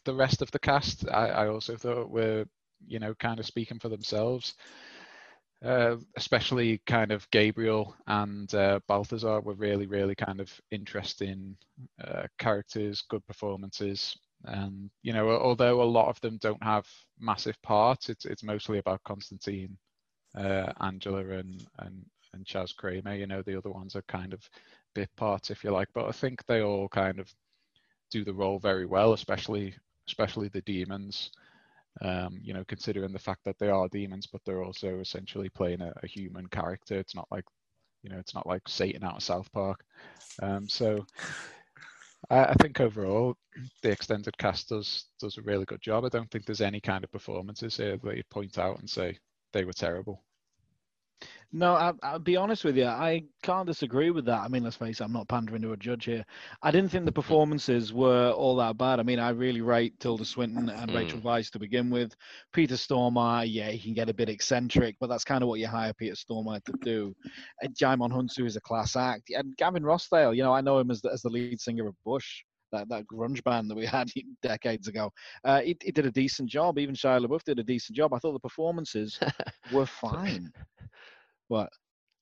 the rest of the cast, I, I also thought were, you know, kind of speaking for themselves. Uh, especially kind of Gabriel and uh, Balthazar were really, really kind of interesting uh, characters, good performances. And you know, although a lot of them don't have massive parts, it's it's mostly about Constantine, uh, Angela, and and and Chas Kramer. You know, the other ones are kind of bit parts, if you like. But I think they all kind of do the role very well, especially especially the demons. Um, you know, considering the fact that they are demons, but they're also essentially playing a, a human character. It's not like, you know, it's not like Satan out of South Park. Um, so I, I think overall the extended cast does does a really good job. I don't think there's any kind of performances here that you point out and say they were terrible. No, I, I'll be honest with you. I can't disagree with that. I mean, let's face it, I'm not pandering to a judge here. I didn't think the performances were all that bad. I mean, I really rate Tilda Swinton and Rachel Weisz to begin with. Peter Stormare, yeah, he can get a bit eccentric, but that's kind of what you hire Peter Stormare to do. And Djimon Hounsou is a class act. And Gavin Rossdale, you know, I know him as the, as the lead singer of Bush. That, that grunge band that we had decades ago, uh, he, he did a decent job. Even Shia LaBeouf did a decent job. I thought the performances were fine. What?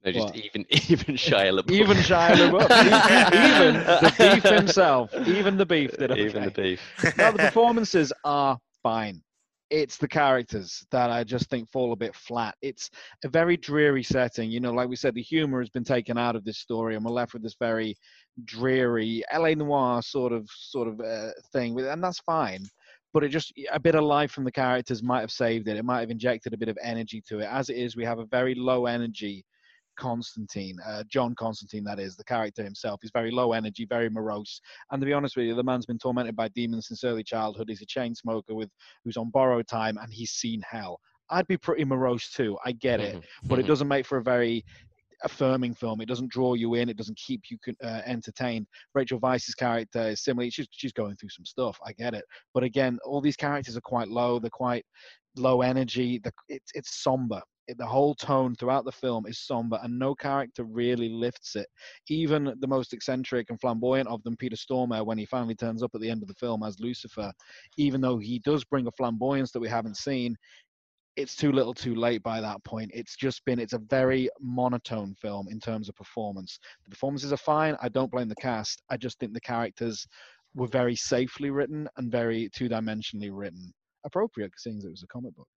No, just What? even even Shia LaBeouf. Even Shia LaBeouf, even the beef himself, even the beef did okay. Even the beef. No, the performances are fine. It's the characters that I just think fall a bit flat. It's a very dreary setting. You know, like we said, the humor has been taken out of this story, and we're left with this very dreary LA noir sort of sort of uh, thing, and that's fine. But it just a bit of life from the characters might have saved it. It might have injected a bit of energy to it. As it is, we have a very low energy Constantine, uh, John Constantine, that is, the character himself. He's very low energy, very morose. And to be honest with you, the man's been tormented by demons since early childhood. He's a chain smoker with who's on borrowed time, and he's seen hell. I'd be pretty morose too. I get it, Mhm, but it mhm. doesn't make for a very affirming film. It doesn't draw you in. It doesn't keep you uh, entertained. Rachel Weisz's character is similarly. She's she's going through some stuff. I get it, but again, all these characters are quite low. They're quite low energy. The, it's it's somber. It, the whole tone throughout the film is somber, and no character really lifts it. Even the most eccentric and flamboyant of them, Peter Stormare, when he finally turns up at the end of the film as Lucifer, even though he does bring a flamboyance that we haven't seen, it's too little too late by that point. It's just been, it's a very monotone film in terms of performance. The performances are fine. I don't blame the cast. I just think the characters were very safely written and very two dimensionally written. Appropriate, seeing as it was a comic book.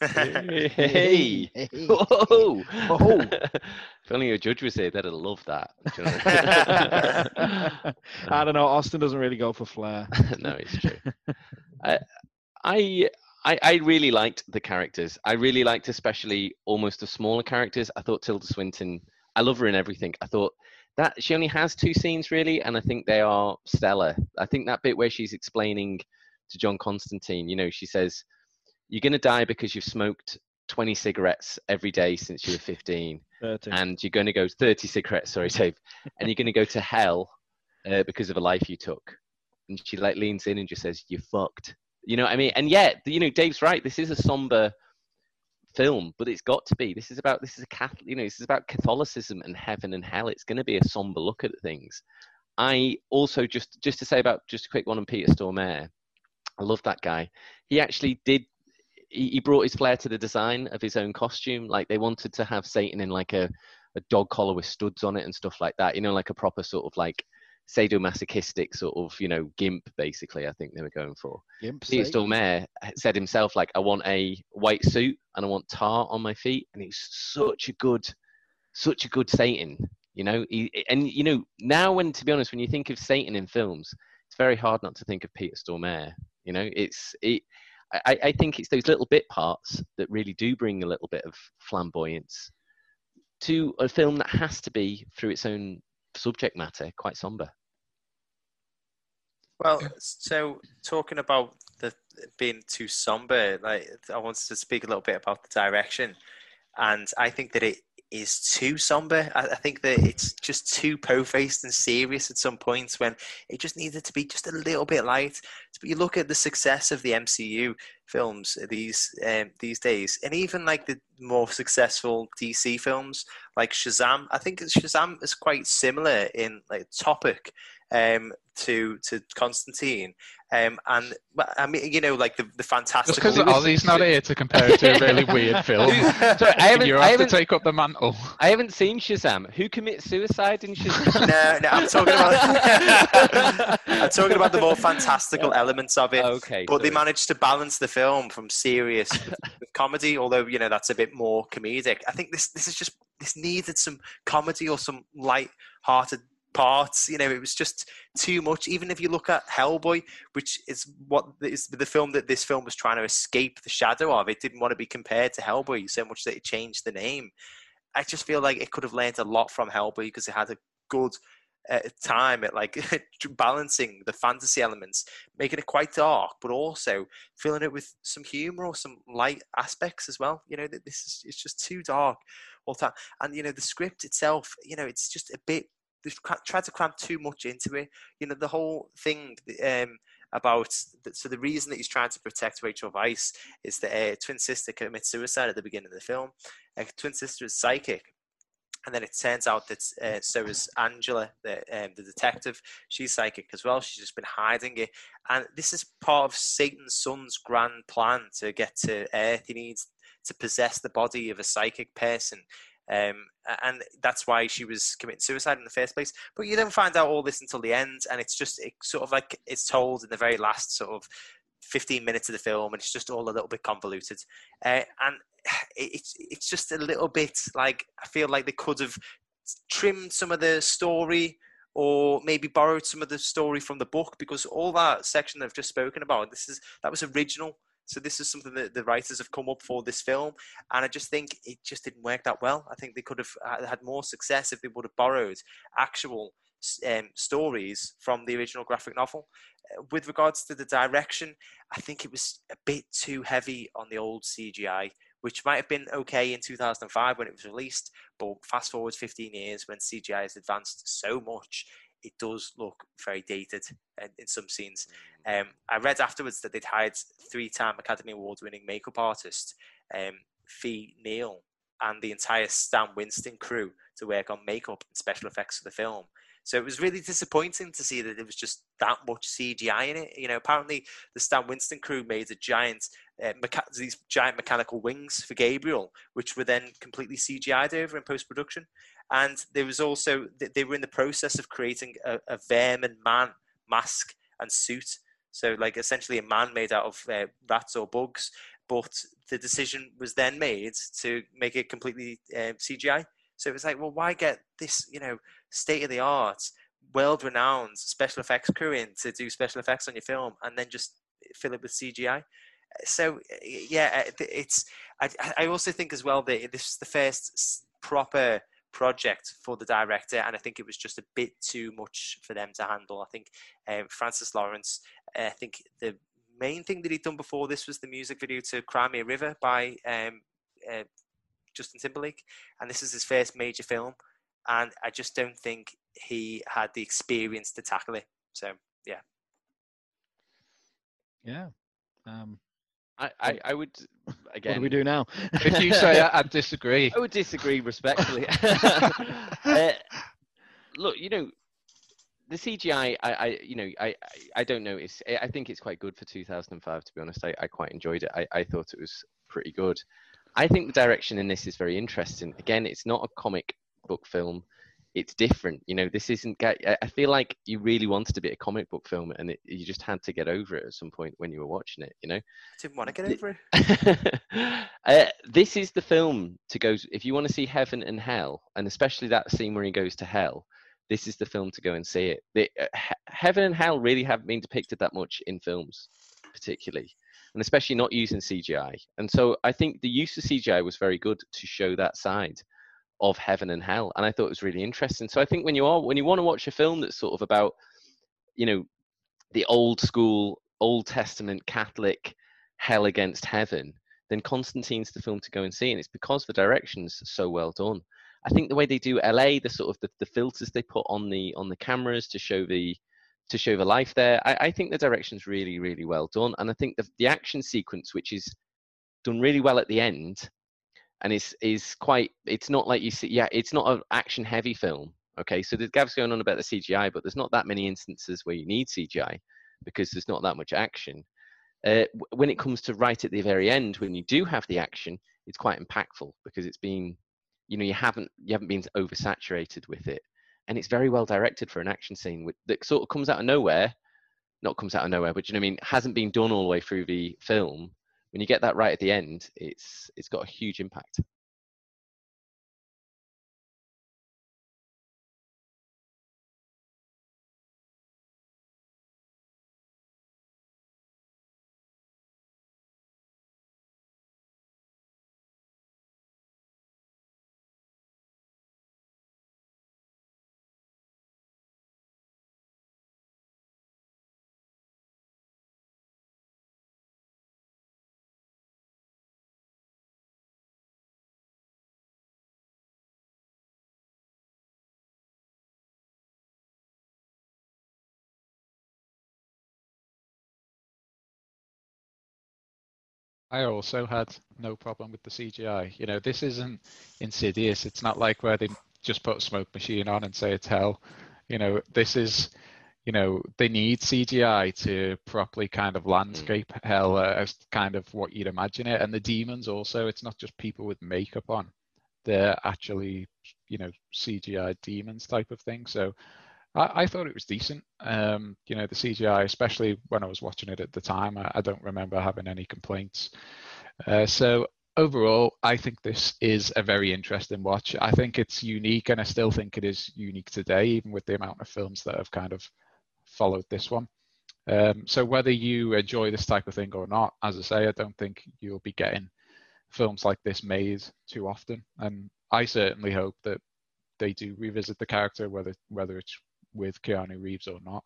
Hey. Hey. Whoa. Oh. if only your judge was here, they'd have loved that. Do you know? I don't know. Austin doesn't really go for flair. no, it's true. I, I I, I really liked the characters. I really liked, especially almost the smaller characters. I thought Tilda Swinton. I love her in everything. I thought that she only has two scenes really, and I think they are stellar. I think that bit where she's explaining to John Constantine, you know, she says, "You're going to die because you've smoked 20 cigarettes every day since you were 15, 30. and you're going to go 30 cigarettes. Sorry, Dave, and you're going to go to hell uh, because of a life you took." And she like leans in and just says, "You fucked." You know what I mean? And yet, you know, Dave's right. This is a somber film, but it's got to be. This is about this is a Catholic. You know, this is about Catholicism and heaven and hell. It's going to be a somber look at things. I also just just to say about just a quick one on Peter Stormare. I love that guy. He actually did. He, brought his flair to the design of his own costume. Like they wanted to have Satan in like a a dog collar with studs on it and stuff like that. You know, like a proper sort of like sadomasochistic sort of you know gimp basically i think they were going for. Gimp peter stormare said himself like i want a white suit and i want tar on my feet and he's such a good such a good satan you know? He, and you know now when to be honest when you think of satan in films it's very hard not to think of peter stormare you know? It's it I, I think it's those little bit parts that really do bring a little bit of flamboyance to a film that has to be through its own subject matter quite somber Well, so talking about the being too somber, like I wanted to speak a little bit about the direction, and I think that it is too somber. I, I think that it's just too po-faced and serious at some points when it just needed to be just a little bit light. But you look at the success of the MCU films these um, these days, and even like the more successful DC films like Shazam. I think Shazam is quite similar in like topic um, to to Constantine, um, and I mean you know like the the fantastic. because Ozzy's not here to compare it to a really weird film, Sorry, I haven't- you I have to haven't- take up the mantle. I haven't seen Shazam. Who commits suicide in Shazam? no, no, I'm talking about. I'm talking about the more fantastical elements of it. okay. But they managed to balance the film from serious with, with comedy, although you know that's a bit more comedic. I think this this is just this needed some comedy or some light-hearted parts. You know, it was just too much. Even if you look at Hellboy, which is what is the film that this film was trying to escape the shadow of, it didn't want to be compared to Hellboy so much that it changed the name. I just feel like it could have learned a lot from Hellboy because it had a good uh, time at like balancing the fantasy elements, making it quite dark, but also filling it with some humor or some light aspects as well. You know, that this is it's just too dark all time, and you know the script itself, you know, it's just a bit. They've tried to cram too much into it. You know, the whole thing um, about the, so the reason that he's trying to protect Rachel Weisz is that a twin sister commits suicide at the beginning of the film. A twin sister is psychic, and then it turns out that uh, so is Angela, the um, the detective. She's psychic as well. She's just been hiding it, and this is part of Satan's son's grand plan to get to Earth. He needs to possess the body of a psychic person. Um, and that's why she was committing suicide in the first place. But you don't find out all this until the end, and it's just it sort of like it's told in the very last sort of 15 minutes of the film, and it's just all a little bit convoluted. Uh, and it's it's just a little bit like I feel like they could have trimmed some of the story or maybe borrowed some of the story from the book because all that section I've just spoken about this is that was original so this is something that the writers have come up for this film and I just think it just didn't work that well. I think they could have uh, had more success if they would have borrowed actual um, stories from the original graphic novel. Uh, with regards to the direction I think it was a bit too heavy on the old CGI which might have been okay in 2005 when it was released, but fast forward 15 years when CGI has advanced so much, it does look very dated in, in some scenes. Um, I read afterwards that they'd hired three-time Academy Award-winning makeup artist um, Ve Neill and the entire Stan Winston crew to work on makeup and special effects for the film. So it was really disappointing to see that there was just that much CGI in it. You know, apparently the Stan Winston crew made a giant, uh, mecha- these giant mechanical wings for Gabriel, which were then completely CGI'd over in post production. And there was also they were in the process of creating a, a vermin man mask and suit. So like essentially a man made out of uh, rats or bugs. But the decision was then made to make it completely um, CGI. So it was like, well, why get this, you know, state of the art, world renowned special effects crew in to do special effects on your film and then just fill it with CGI? so uh, yeah, uh, it's. I, I also think as well that this is the first proper project for the director, and I think it was just a bit too much for them to handle. I think um, Francis Lawrence. uh, I think the main thing that he'd done before this was the music video to "Cry Me a River" by um, uh, Justin Timberlake, and this is his first major film. And I just don't think he had the experience to tackle it. So yeah, Yeah. Um, I, I, I would what again. do we do now? If you say I, I disagree, I would disagree respectfully. uh, look, you know, the CGI, I, I you know, I, I, I don't know. It's, I think it's quite good for 2005. To be honest, I, I quite enjoyed it. I, I thought it was pretty good. I think the direction in this is very interesting. Again, it's not a comic book film. It's different. You know, this isn't. I feel like you really wanted to be a comic book film, and it, you just had to get over it at some point when you were watching it. You know. I didn't want to get over it. uh, this is the film to go if you want to see heaven and hell and especially that scene where he goes to hell this is the film to go and see it the, uh, he- heaven and hell really haven't been depicted that much in films particularly and especially not using cgi and so i think the use of cgi was very good to show that side of heaven and hell and i thought it was really interesting so i think when you are when you want to watch a film that's sort of about you know the old school old testament catholic hell against heaven then Constantine's the film to go and see, and it's because the direction's so well done. I think the way they do LA, the sort of the, the filters they put on the on the cameras to show the to show the life there, I, I think the direction's really really well done, and I think the the action sequence, which is done really well at the end, and it's is quite. It's not like you see, yeah, it's not an action heavy film. Okay, so the Gav's going on about the CGI, but there's not that many instances where you need CGI because there's not that much action uh, when it comes to right at the very end, when you do have the action, it's quite impactful because it's been, you know, you haven't you haven't been oversaturated with it, and it's very well directed for an action scene with, that sort of comes out of nowhere, not comes out of nowhere, but you know, what I mean, hasn't been done all the way through the film. When you get that right at the end, it's it's got a huge impact. I also had no problem with the CGI. You know, this isn't Insidious. It's not like where they just put a smoke machine on and say it's hell. You know, this is, you know, they need CGI to properly kind of landscape hell uh, as kind of what you'd imagine it. And the demons also, it's not just people with makeup on. They're actually, you know, CGI demons type of thing. So I, I thought it was decent. Um, you know, the CGI, especially when I was watching it at the time, I, I don't remember having any complaints. Uh, so overall, I think this is a very interesting watch. I think it's unique, and I still think it is unique today, even with the amount of films that have kind of followed this one. Um, so whether you enjoy this type of thing or not, as I say, I don't think you'll be getting films like this made too often. And I certainly hope that they do revisit the character, whether whether it's with Keanu Reeves or not.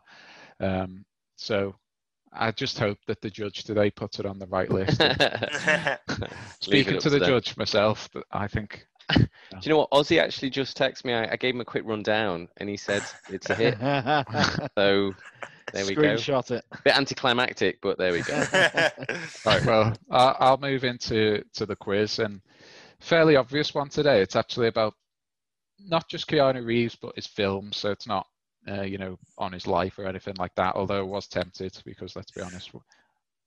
Um, so I just hope that the judge today puts it on the right list. Speaking to the them. judge myself, but I think Do you know what? Ozzy actually just texted me. I, I gave him a quick rundown, and he said it's a hit. So there we go. Screenshot it. Bit anticlimactic, but there we go. right. Well, I- I'll move into to the quiz, and fairly obvious one today. It's actually about not just Keanu Reeves, but his films. So it's not, uh, you know, on his life or anything like that. Although I was tempted because let's be honest,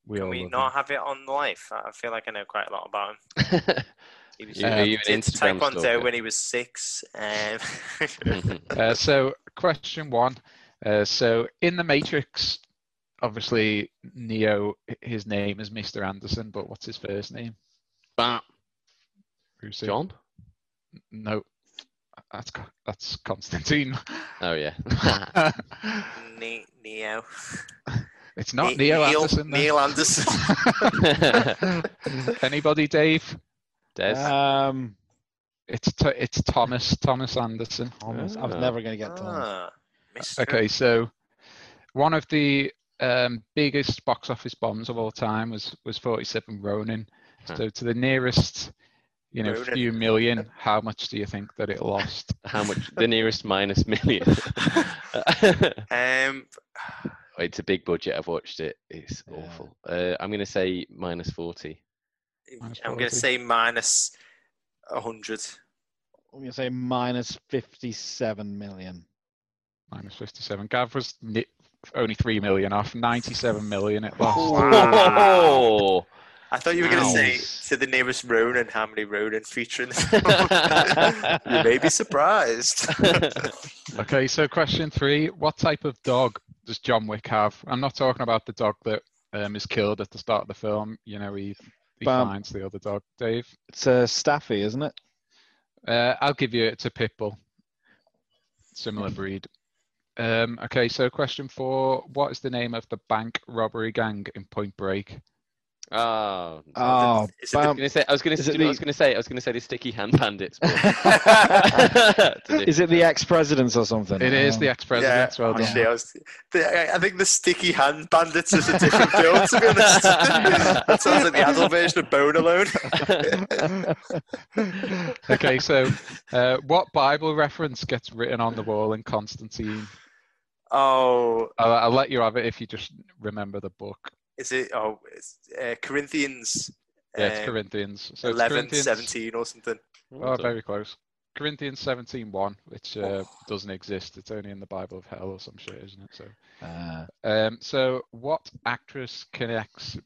we Can all we not him. have it on life? I feel like I know quite a lot about him. He was You- are he did taekwondo stalker? when he was six. Um, Uh, so, question one. Uh, so, in the Matrix, obviously Neo, his name is Mr. Anderson, but what's his first name? Bah, Who's? John? No, that's that's Constantine. Oh yeah. Ne- Neo. It's not Ne- Neil, Neil Anderson. then. Neil Anderson. Anybody, Dave? Des. Um, It's Th- it's Thomas Thomas Anderson. Thomas. I was never going to get Thomas. ah. Okay, so one of the um, biggest box office bombs of all time was was 47 Ronin. Huh. So to the nearest, you know, Ronin. few million, how much do you think that it lost? How much? The nearest minus million. Um, it's a big budget. I've watched it. It's Yeah. awful. Uh, I'm going to say minus 40. Minus I'm going to say minus a hundred. I'm going to say minus 57 million. Minus 57. Gav was ni- only 3 million off, 97 million it lost. Oh! I thought you were going to say Ouch. to the nearest Ronin, how many Ronin feature in this film? you may be surprised. Okay, so question three: What type of dog does John Wick have? I'm not talking about the dog that um, is killed at the start of the film. You know, he he Bam. finds the other dog. Dave, It's a Staffy, isn't it? uh, I'll give you it's a pit bull, similar breed. Um, okay, so question four: What is the name of the bank robbery gang in Point Break? Oh. Oh, Is it I was gonna say. I was gonna. Say- it I was the- gonna say. I was gonna say the sticky hand bandits. Is it the ex-presidents or something? It is the Um, ex-president. well done. actually, I, was, the, I- I think the Sticky Hand Bandits is a different film, to be honest. that sounds like the adult version of Bone Alone. okay, so uh, what Bible reference gets written on the wall in Constantine? oh, I'll, I'll let you have it if you just remember the book. Is it? Oh, it's uh, Corinthians Yeah, it's um, Corinthians. So it's 11, Corinthians, 17 or something. Oh, very close. Corinthians 17 1, which uh, Oh. doesn't exist. It's only in the Bible of Hell or some shit, isn't it? So, uh, um, so what actress connects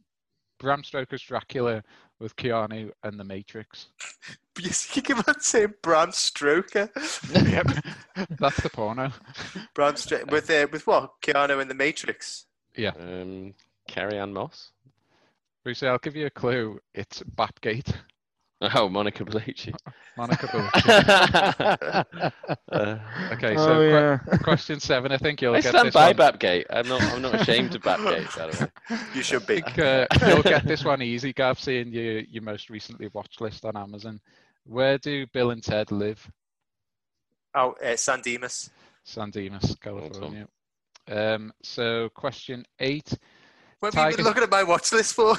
Bram Stoker's Dracula with Keanu and The Matrix? You keep on saying Bram Stoker. yep, that's the porno. Bram Stoker with uh, with what? Keanu and the Matrix. Yeah. Um, Carrie Ann Moss. Brucey, I'll give you a clue. It's Bapgate. Oh, Monica Bellucci. Monica Bellucci. Uh, Okay, so oh, que- yeah. question seven. I think you'll I get stand this by one. Bapgate. I'm not. I'm not ashamed of Bapgate. By the way. You should I be. think uh, you'll get this one easy, Gav, seeing your, your most recently watched list on Amazon. Where do Bill and Ted live? Oh, uh, San Dimas. San Dimas, California. Um, so question eight. What have you been looking at my watch list for?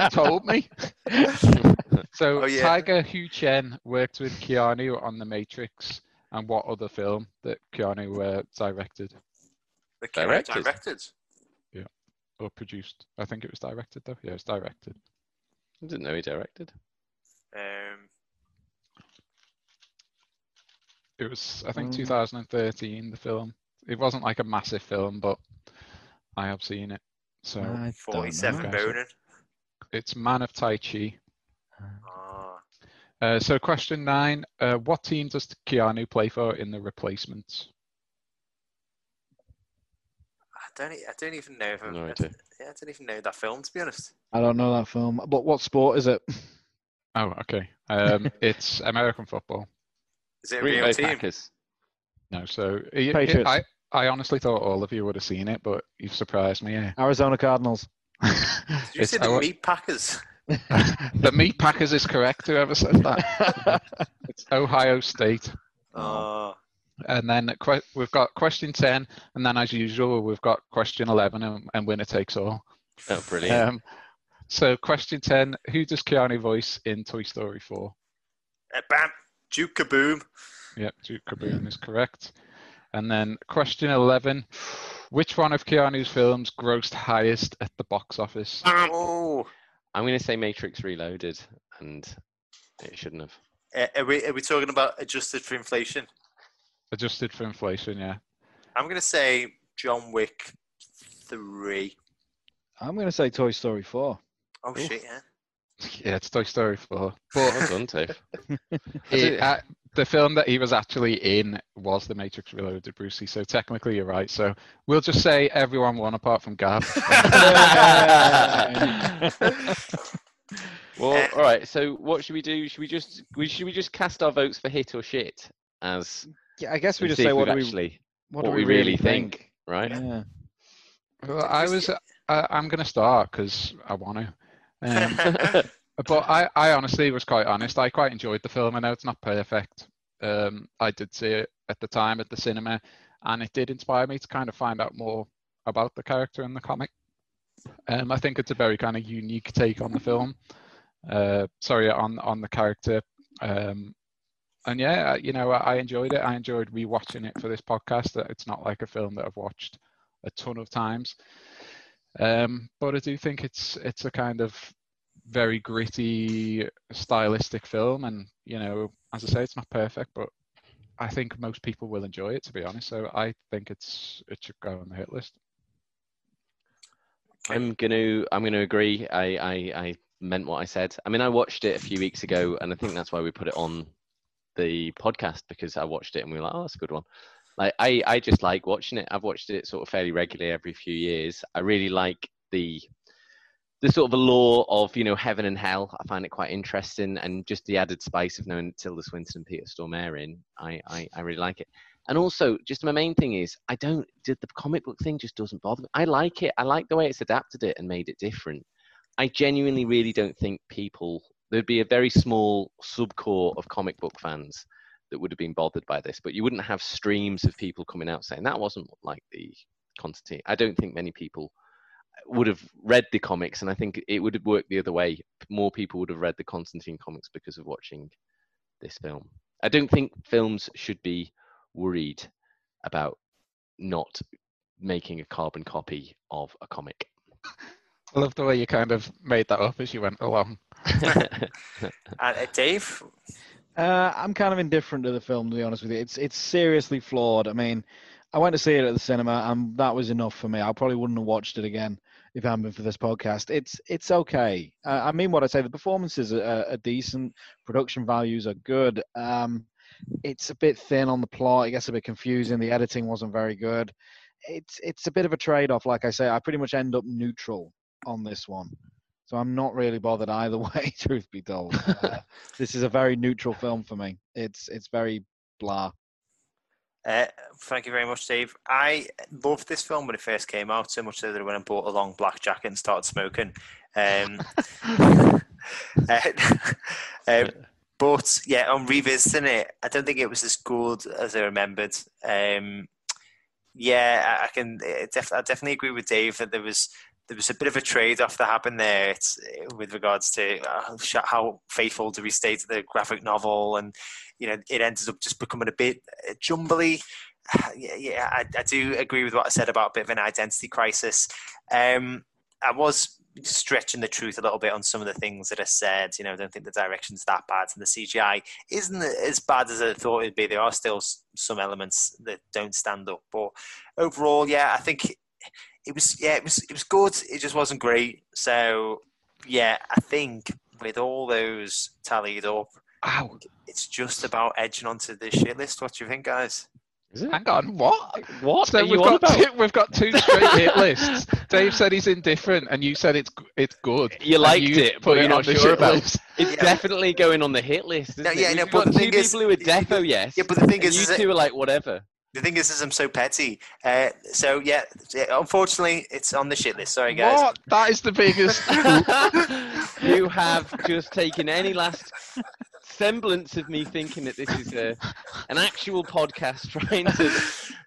Told me. So Oh, yeah. Tiger Hu Chen worked with Keanu on The Matrix and what other film that Keanu uh, directed the Keanu Directed. directed. or produced? I think it was directed though. Yeah, it was directed. I didn't know he directed. Um, It was, I think, Mm. 2013. The film. It wasn't like a massive film, but I have seen it. So I 47 Okay, Bonin. it's Man of Tai Chi. Oh, Uh, so question nine: uh, What team does Keanu play for in The Replacements? I don't. I don't even know if I'm. No I idea. don't- yeah, I don't even know that film to be honest. I don't know that film. But what sport is it? Oh, okay. Um, it's American football. Is it a Green real Bay team? Packers. No, so it- it- Patriots. I, I honestly thought all of you would have seen it, but you've surprised me. Yeah. Arizona Cardinals. Did you It's say the our- Meat Packers? the Meat Packers is correct. Whoever said that? It's Ohio State. Oh, And then que- we've got question 10, and then as usual, we've got question 11, and, and winner takes all. Oh, brilliant. Um, so, question 10 Who does Keanu voice in Toy Story 4? uh, bam! Duke Kaboom. Yep, Duke Caboom is correct. And then question 11 Which one of Keanu's films grossed highest at the box office? Oh, I'm going to say Matrix Reloaded, and it shouldn't have. uh, are we are we talking about adjusted for inflation? Adjusted for inflation, yeah. I'm going to say John Wick three. I'm going to say Toy Story 4. Oh Oof. shit! Yeah. Yeah, it's Toy Story 4. Well done, Dave. It, uh, the film that he was actually in was The Matrix Reloaded, Brucey. So technically, you're right. So we'll just say everyone won apart from Gav. Well, all right. So, what should we do? Should we just we should we just cast our votes for hit or shit as Yeah, I guess we and just see say if what we've do we actually what, what do we we really think, right? Yeah. Well, I was. I, I'm going to start because I want to. Um, but I, I honestly was quite honest. I quite enjoyed the film. I know it's not perfect. Um, I did see it at the time at the cinema, and it did inspire me to kind of find out more about the character in the comic. Um, I think it's a very kind of unique take on the film. Uh, sorry, on on the character. Um, and yeah, you know, I enjoyed it. I enjoyed rewatching it for this podcast. It's not like a film that I've watched a ton of times, um, but I do think it's it's a kind of very gritty, stylistic film. And you know, as I say, it's not perfect, but I think most people will enjoy it. To be honest, so I think it's it should go on the hit list. I'm gonna I'm gonna agree. I, I I meant what I said. I mean, I watched it a few weeks ago, and I think that's why we put it on the podcast because I watched it and we were like, oh, that's a good one. Like I I just like watching it. I've watched it sort of fairly regularly every few years. I really like the the sort of a lore of you know heaven and hell. I find it quite interesting, and just the added spice of knowing Tilda Swinton and Peter Stormare in. I, I I really like it. And also, just my main thing is, I don't. Did the comic book thing just doesn't bother me. I like it. I like the way it's adapted it and made it different. I genuinely really don't think people. There'd be a very small subcore of comic book fans that would have been bothered by this, but you wouldn't have streams of people coming out saying that wasn't like the Constantine. I don't think many people would have read the comics, and I think it would have worked the other way. More people would have read the Constantine comics because of watching this film. I don't think films should be worried about not making a carbon copy of a comic. I love the way you kind of made that up as you went along. uh, Dave, Uh, I'm kind of indifferent to the film, to be honest with you. It's it's seriously flawed. I mean, I went to see it at the cinema, and that was enough for me. I probably wouldn't have watched it again if it hadn't been for this podcast. It's it's okay. Uh, I mean, what I say, the performances are, are decent, production values are good. Um, it's a bit thin on the plot. It gets a bit confusing. The editing wasn't very good. It's it's a bit of a trade-off. Like I say, I pretty much end up neutral on this one. So I'm not really bothered either way, truth be told. Uh, this is a very neutral film for me. It's it's very blah. Uh, thank you very much, Dave. I loved this film when it first came out, so much so that when I went and bought a long black jacket and started smoking. Um, uh, um, but yeah, on revisiting it, I don't think it was as good as I remembered. Um, yeah, I, I can I, def- I definitely agree with Dave that there was there was a bit of a trade off that happened there it's, with regards to uh, how faithful do we stay to the graphic novel, and you know it ended up just becoming a bit uh, jumbly. Yeah, yeah I, I, do agree with what I said about a bit of an identity crisis. Um, I was stretching the truth a little bit on some of the things that I said. You know, I don't think the direction's that bad, and the CGI isn't as bad as I thought it'd be. There are still some elements that don't stand up, but overall, yeah, I think it was yeah, it was it was good. It just wasn't great. So yeah, I think with all those tallied up, Ow. it's just about edging onto the shit list. What do you think, guys? Hang on, what? What So are we've you on got about? two, we've got two straight hit lists. Dave said he's indifferent, and you said it's it's good. You liked it, but you're not sure shit about list. It's Yeah. definitely going on the hit list. Isn't No, yeah, We've no, but the two thing is- people who are defo, yes. Yeah, but the thing is, you is it- two are like whatever. The thing is, is I'm so petty. Uh, so yeah, yeah, unfortunately, it's on the shit list. Sorry, guys. What? That is the biggest. you have just taken any last semblance of me thinking that this is a, an actual podcast trying to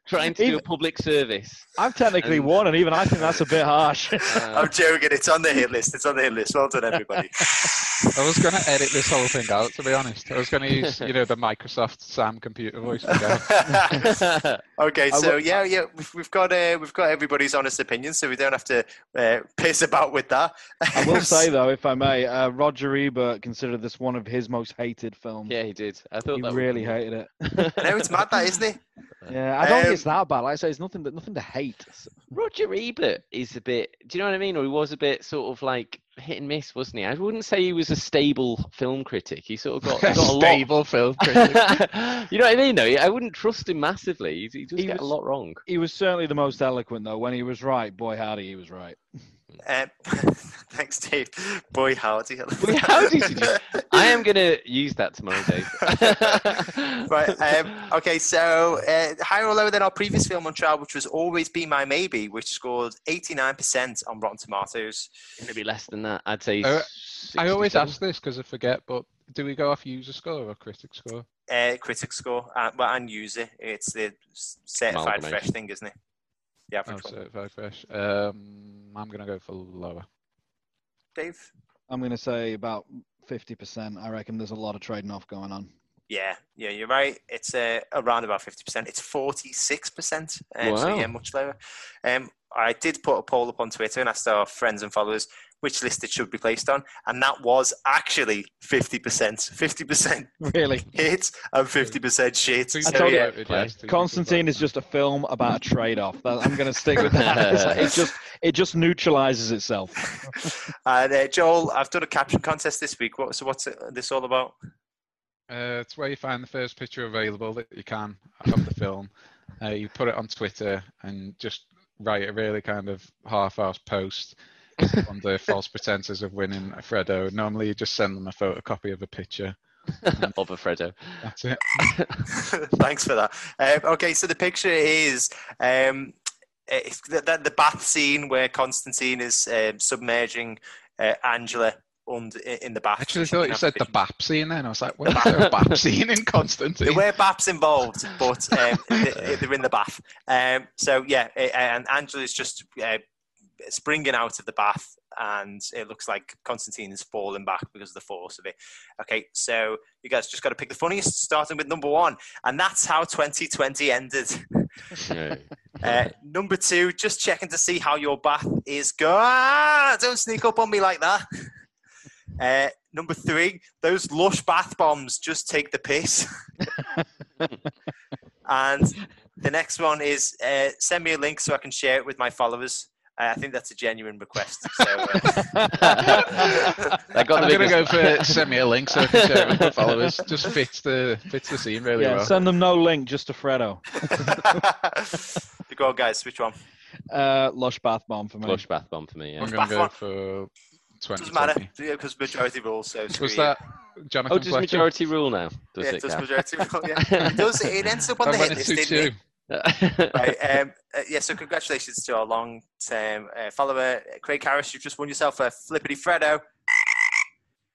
trying to do a Even- public service. I've technically And- won, and even I think that's a bit harsh. Uh, I'm joking. It's on the hit list. It's on the hit list. Well done, everybody. I was going to edit this whole thing out, to be honest. I was going to use, you know, the Microsoft Sam computer voice. again. okay, so yeah, yeah, we've, we've got uh, we've got everybody's honest opinion, so we don't have to uh, piss about with that. I will say though, if I may, uh, Roger Ebert considered this one of his most hated films. yeah, he did. I thought he that really hated it. I know it's mad, that isn't it? Yeah, I don't Um, think it's that bad. Like I say, it's nothing, but nothing to hate. Roger Ebert is a bit. Do you know what I mean? Or he was a bit sort of like hit and miss, wasn't he? I wouldn't say he was a stable film critic. He sort of got, got a lot. Stable film critic. you know what I mean? Though I wouldn't trust him massively. He, he does He get was- a lot wrong. He was certainly the most eloquent though. When he was right, boy howdy, he was right. Um, thanks, Dave. Boy, howdy. Boy, howdy, I am going to use that tomorrow, Dave. right. Um, okay. So uh, higher or lower than our previous film on trial, which was "Always Be My Maybe," which scored 89% on Rotten Tomatoes. going to be less than that. I'd say. Uh, I always ask this because I forget, but do we go off user score or critic score? Uh, critic score, uh, well, and user. It's the certified fresh thing, isn't it? The Oh, average one. certified fresh. Um, I'm gonna go for lower. Dave. I'm going to say about 50%. I reckon there's a lot of trading off going on. Yeah, yeah, you're right. It's uh, around about fifty percent. It's forty six percent. So Wow. yeah, much lower. Um, I did put a poll up on Twitter and asked our friends and followers which list it should be placed on, and that was actually fifty percent. Fifty percent Really? hit and fifty percent shit. Two So, people told you- yeah, voted yes, two people Constantine is just a film about a trade-off. That- I'm going to stick with that. Like- it just it just neutralizes itself. and uh, Joel, I've done a caption contest this week. What, so what's it, this all about? Uh, it's where you find the first picture available that you can of the film. Uh, you put it on Twitter and just write a really kind of half-assed post under false pretenses of winning a Freddo. Normally, you just send them a photocopy of a picture. of a Freddo. That's it. Thanks for that. Um, okay, so the picture is um, it's the, the, the bath scene where Constantine is um, submerging uh, Angela under in the bath. I actually She thought you said the vision. BAP scene then. I was like, where's there a BAP scene in Constantine? There Constantine? were baps involved, but um, they, they're in the bath. Um, so yeah, uh, and Angela's just uh, springing out of the bath, and it looks like Constantine is falling back because of the force of it. Okay, so you guys just got to pick the funniest, starting with number one, and that's how 2020 ended. Uh, number two, just checking to see how your bath is going. Ah, don't sneak up on me like that. Uh, number three, those lush bath bombs just take the piss. and the next one is uh, send me a link so I can share it with my followers. I think that's a genuine request. So, uh, That got I'm gonna go for send me a link so I can share it with my followers. Just fits the fits the scene really yeah, well. send them no link, just to Freddo. go on, guys. Which one? Uh, Lush Bath Bomb for me. Lush bath bomb for me. Yeah. I'm gonna go one. for Doesn't matter 2020. because majority rules. So screw Was you. that Jonathan Oh, does Fletcher? majority rule now? Does Yeah, it? it does Gav? majority rule. Yeah, it does. It ends up on I the went hit list, didn't it? 2-2. right, um, uh, yeah, so congratulations to our long-term uh, follower, Craig Harris. You've just won yourself a Flippity Freddo.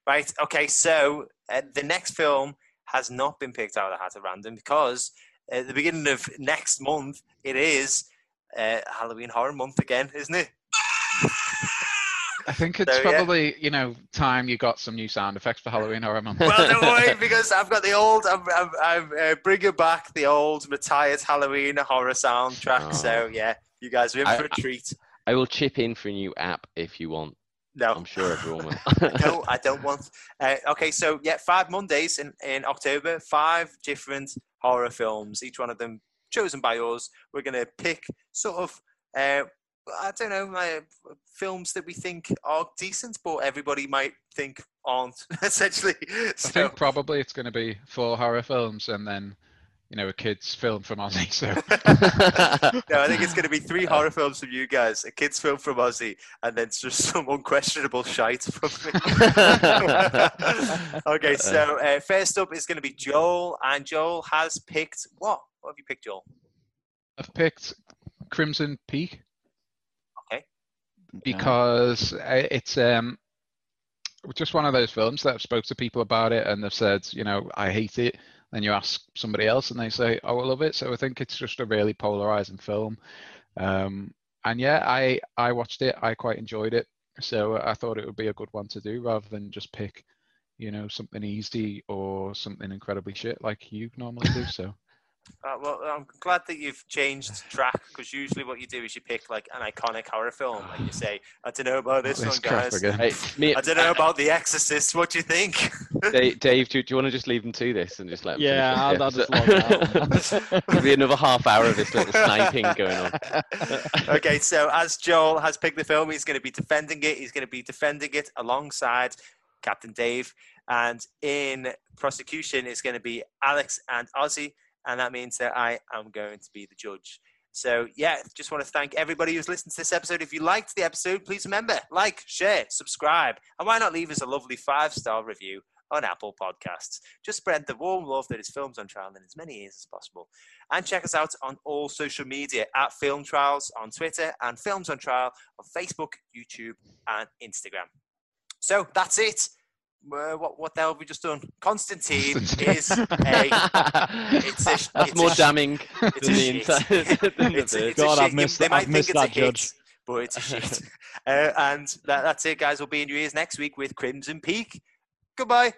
Right, okay, so uh, the next film has not been picked out of the hat at random because at the beginning of next month, it is uh, Halloween Horror Month again, isn't it? I think it's So, yeah. probably you know time you got some new sound effects for Halloween Horror Month. Well, don't worry because I've got the old, I'm, I'm, I'm uh, bringing back the old retired Halloween horror soundtrack. Oh. So, yeah, you guys are in I- for a treat. I will chip in for a new app if you want. No, I'm sure everyone will. no, I don't want. Uh, okay, so yeah, five Mondays in, in October, five different horror films, each one of them chosen by us. We're going to pick sort of, uh, I don't know, uh, films that we think are decent, but everybody might think aren't, essentially. I think probably it's going to be four horror films and then you know a kids film from Ozzy. So no, I think it's going to be three horror films from you guys, a kids' film from Ozzy, and then just some unquestionable shite from me. okay, so uh, first up is going to be Joel, and Joel has picked what? What have you picked, Joel? I've picked Crimson Peak Okay. Because uh, it's um just one of those films that I've spoke to people about it and they've said, you know, I hate it. Then you ask somebody else and they say, oh, I love it. So I think it's just a really polarizing film. Um, and yeah, I I watched it. I quite enjoyed it. So I thought it would be a good one to do rather than just pick, you know, something easy or something incredibly shit like you normally do. So Uh, well, I'm glad that you've changed track because usually what you do is you pick like an iconic horror film, like you say, I don't know about this This one, crap guys. again. Hey, me, I don't know about The Exorcist. What do you think? Dave, Dave do, do you want to just leave them to this and just let them Yeah, I'll, I'll just log out. Be another half hour of this little sniping going on. okay, so as Joel has picked the film, he's going to be defending it. He's going to be defending it alongside Captain Dave. And in prosecution, it's going to be Alex and Ozzy. And that means that I am going to be the judge. So yeah, just want to thank everybody who's listened to this episode. If you liked the episode, please remember like, share, subscribe, and why not leave us a lovely five star review on Apple Podcasts. Just spread the warm love that is Films on Trial in as many ears as possible. And check us out on all social media at Film Trials on Twitter and Films on Trial on Facebook, YouTube, and Instagram. So that's it. Uh, what what the hell have we just done? Constantine is a it's a That's it's more a damning it's than a the shit. entire. than the It's a- third. it's God, I've shit. Missed- they might I've think missed it's a that, hit, Judge. but it's a shit. uh, and that, that's it, guys. We'll be in your ears next week with Crimson Peak. Goodbye.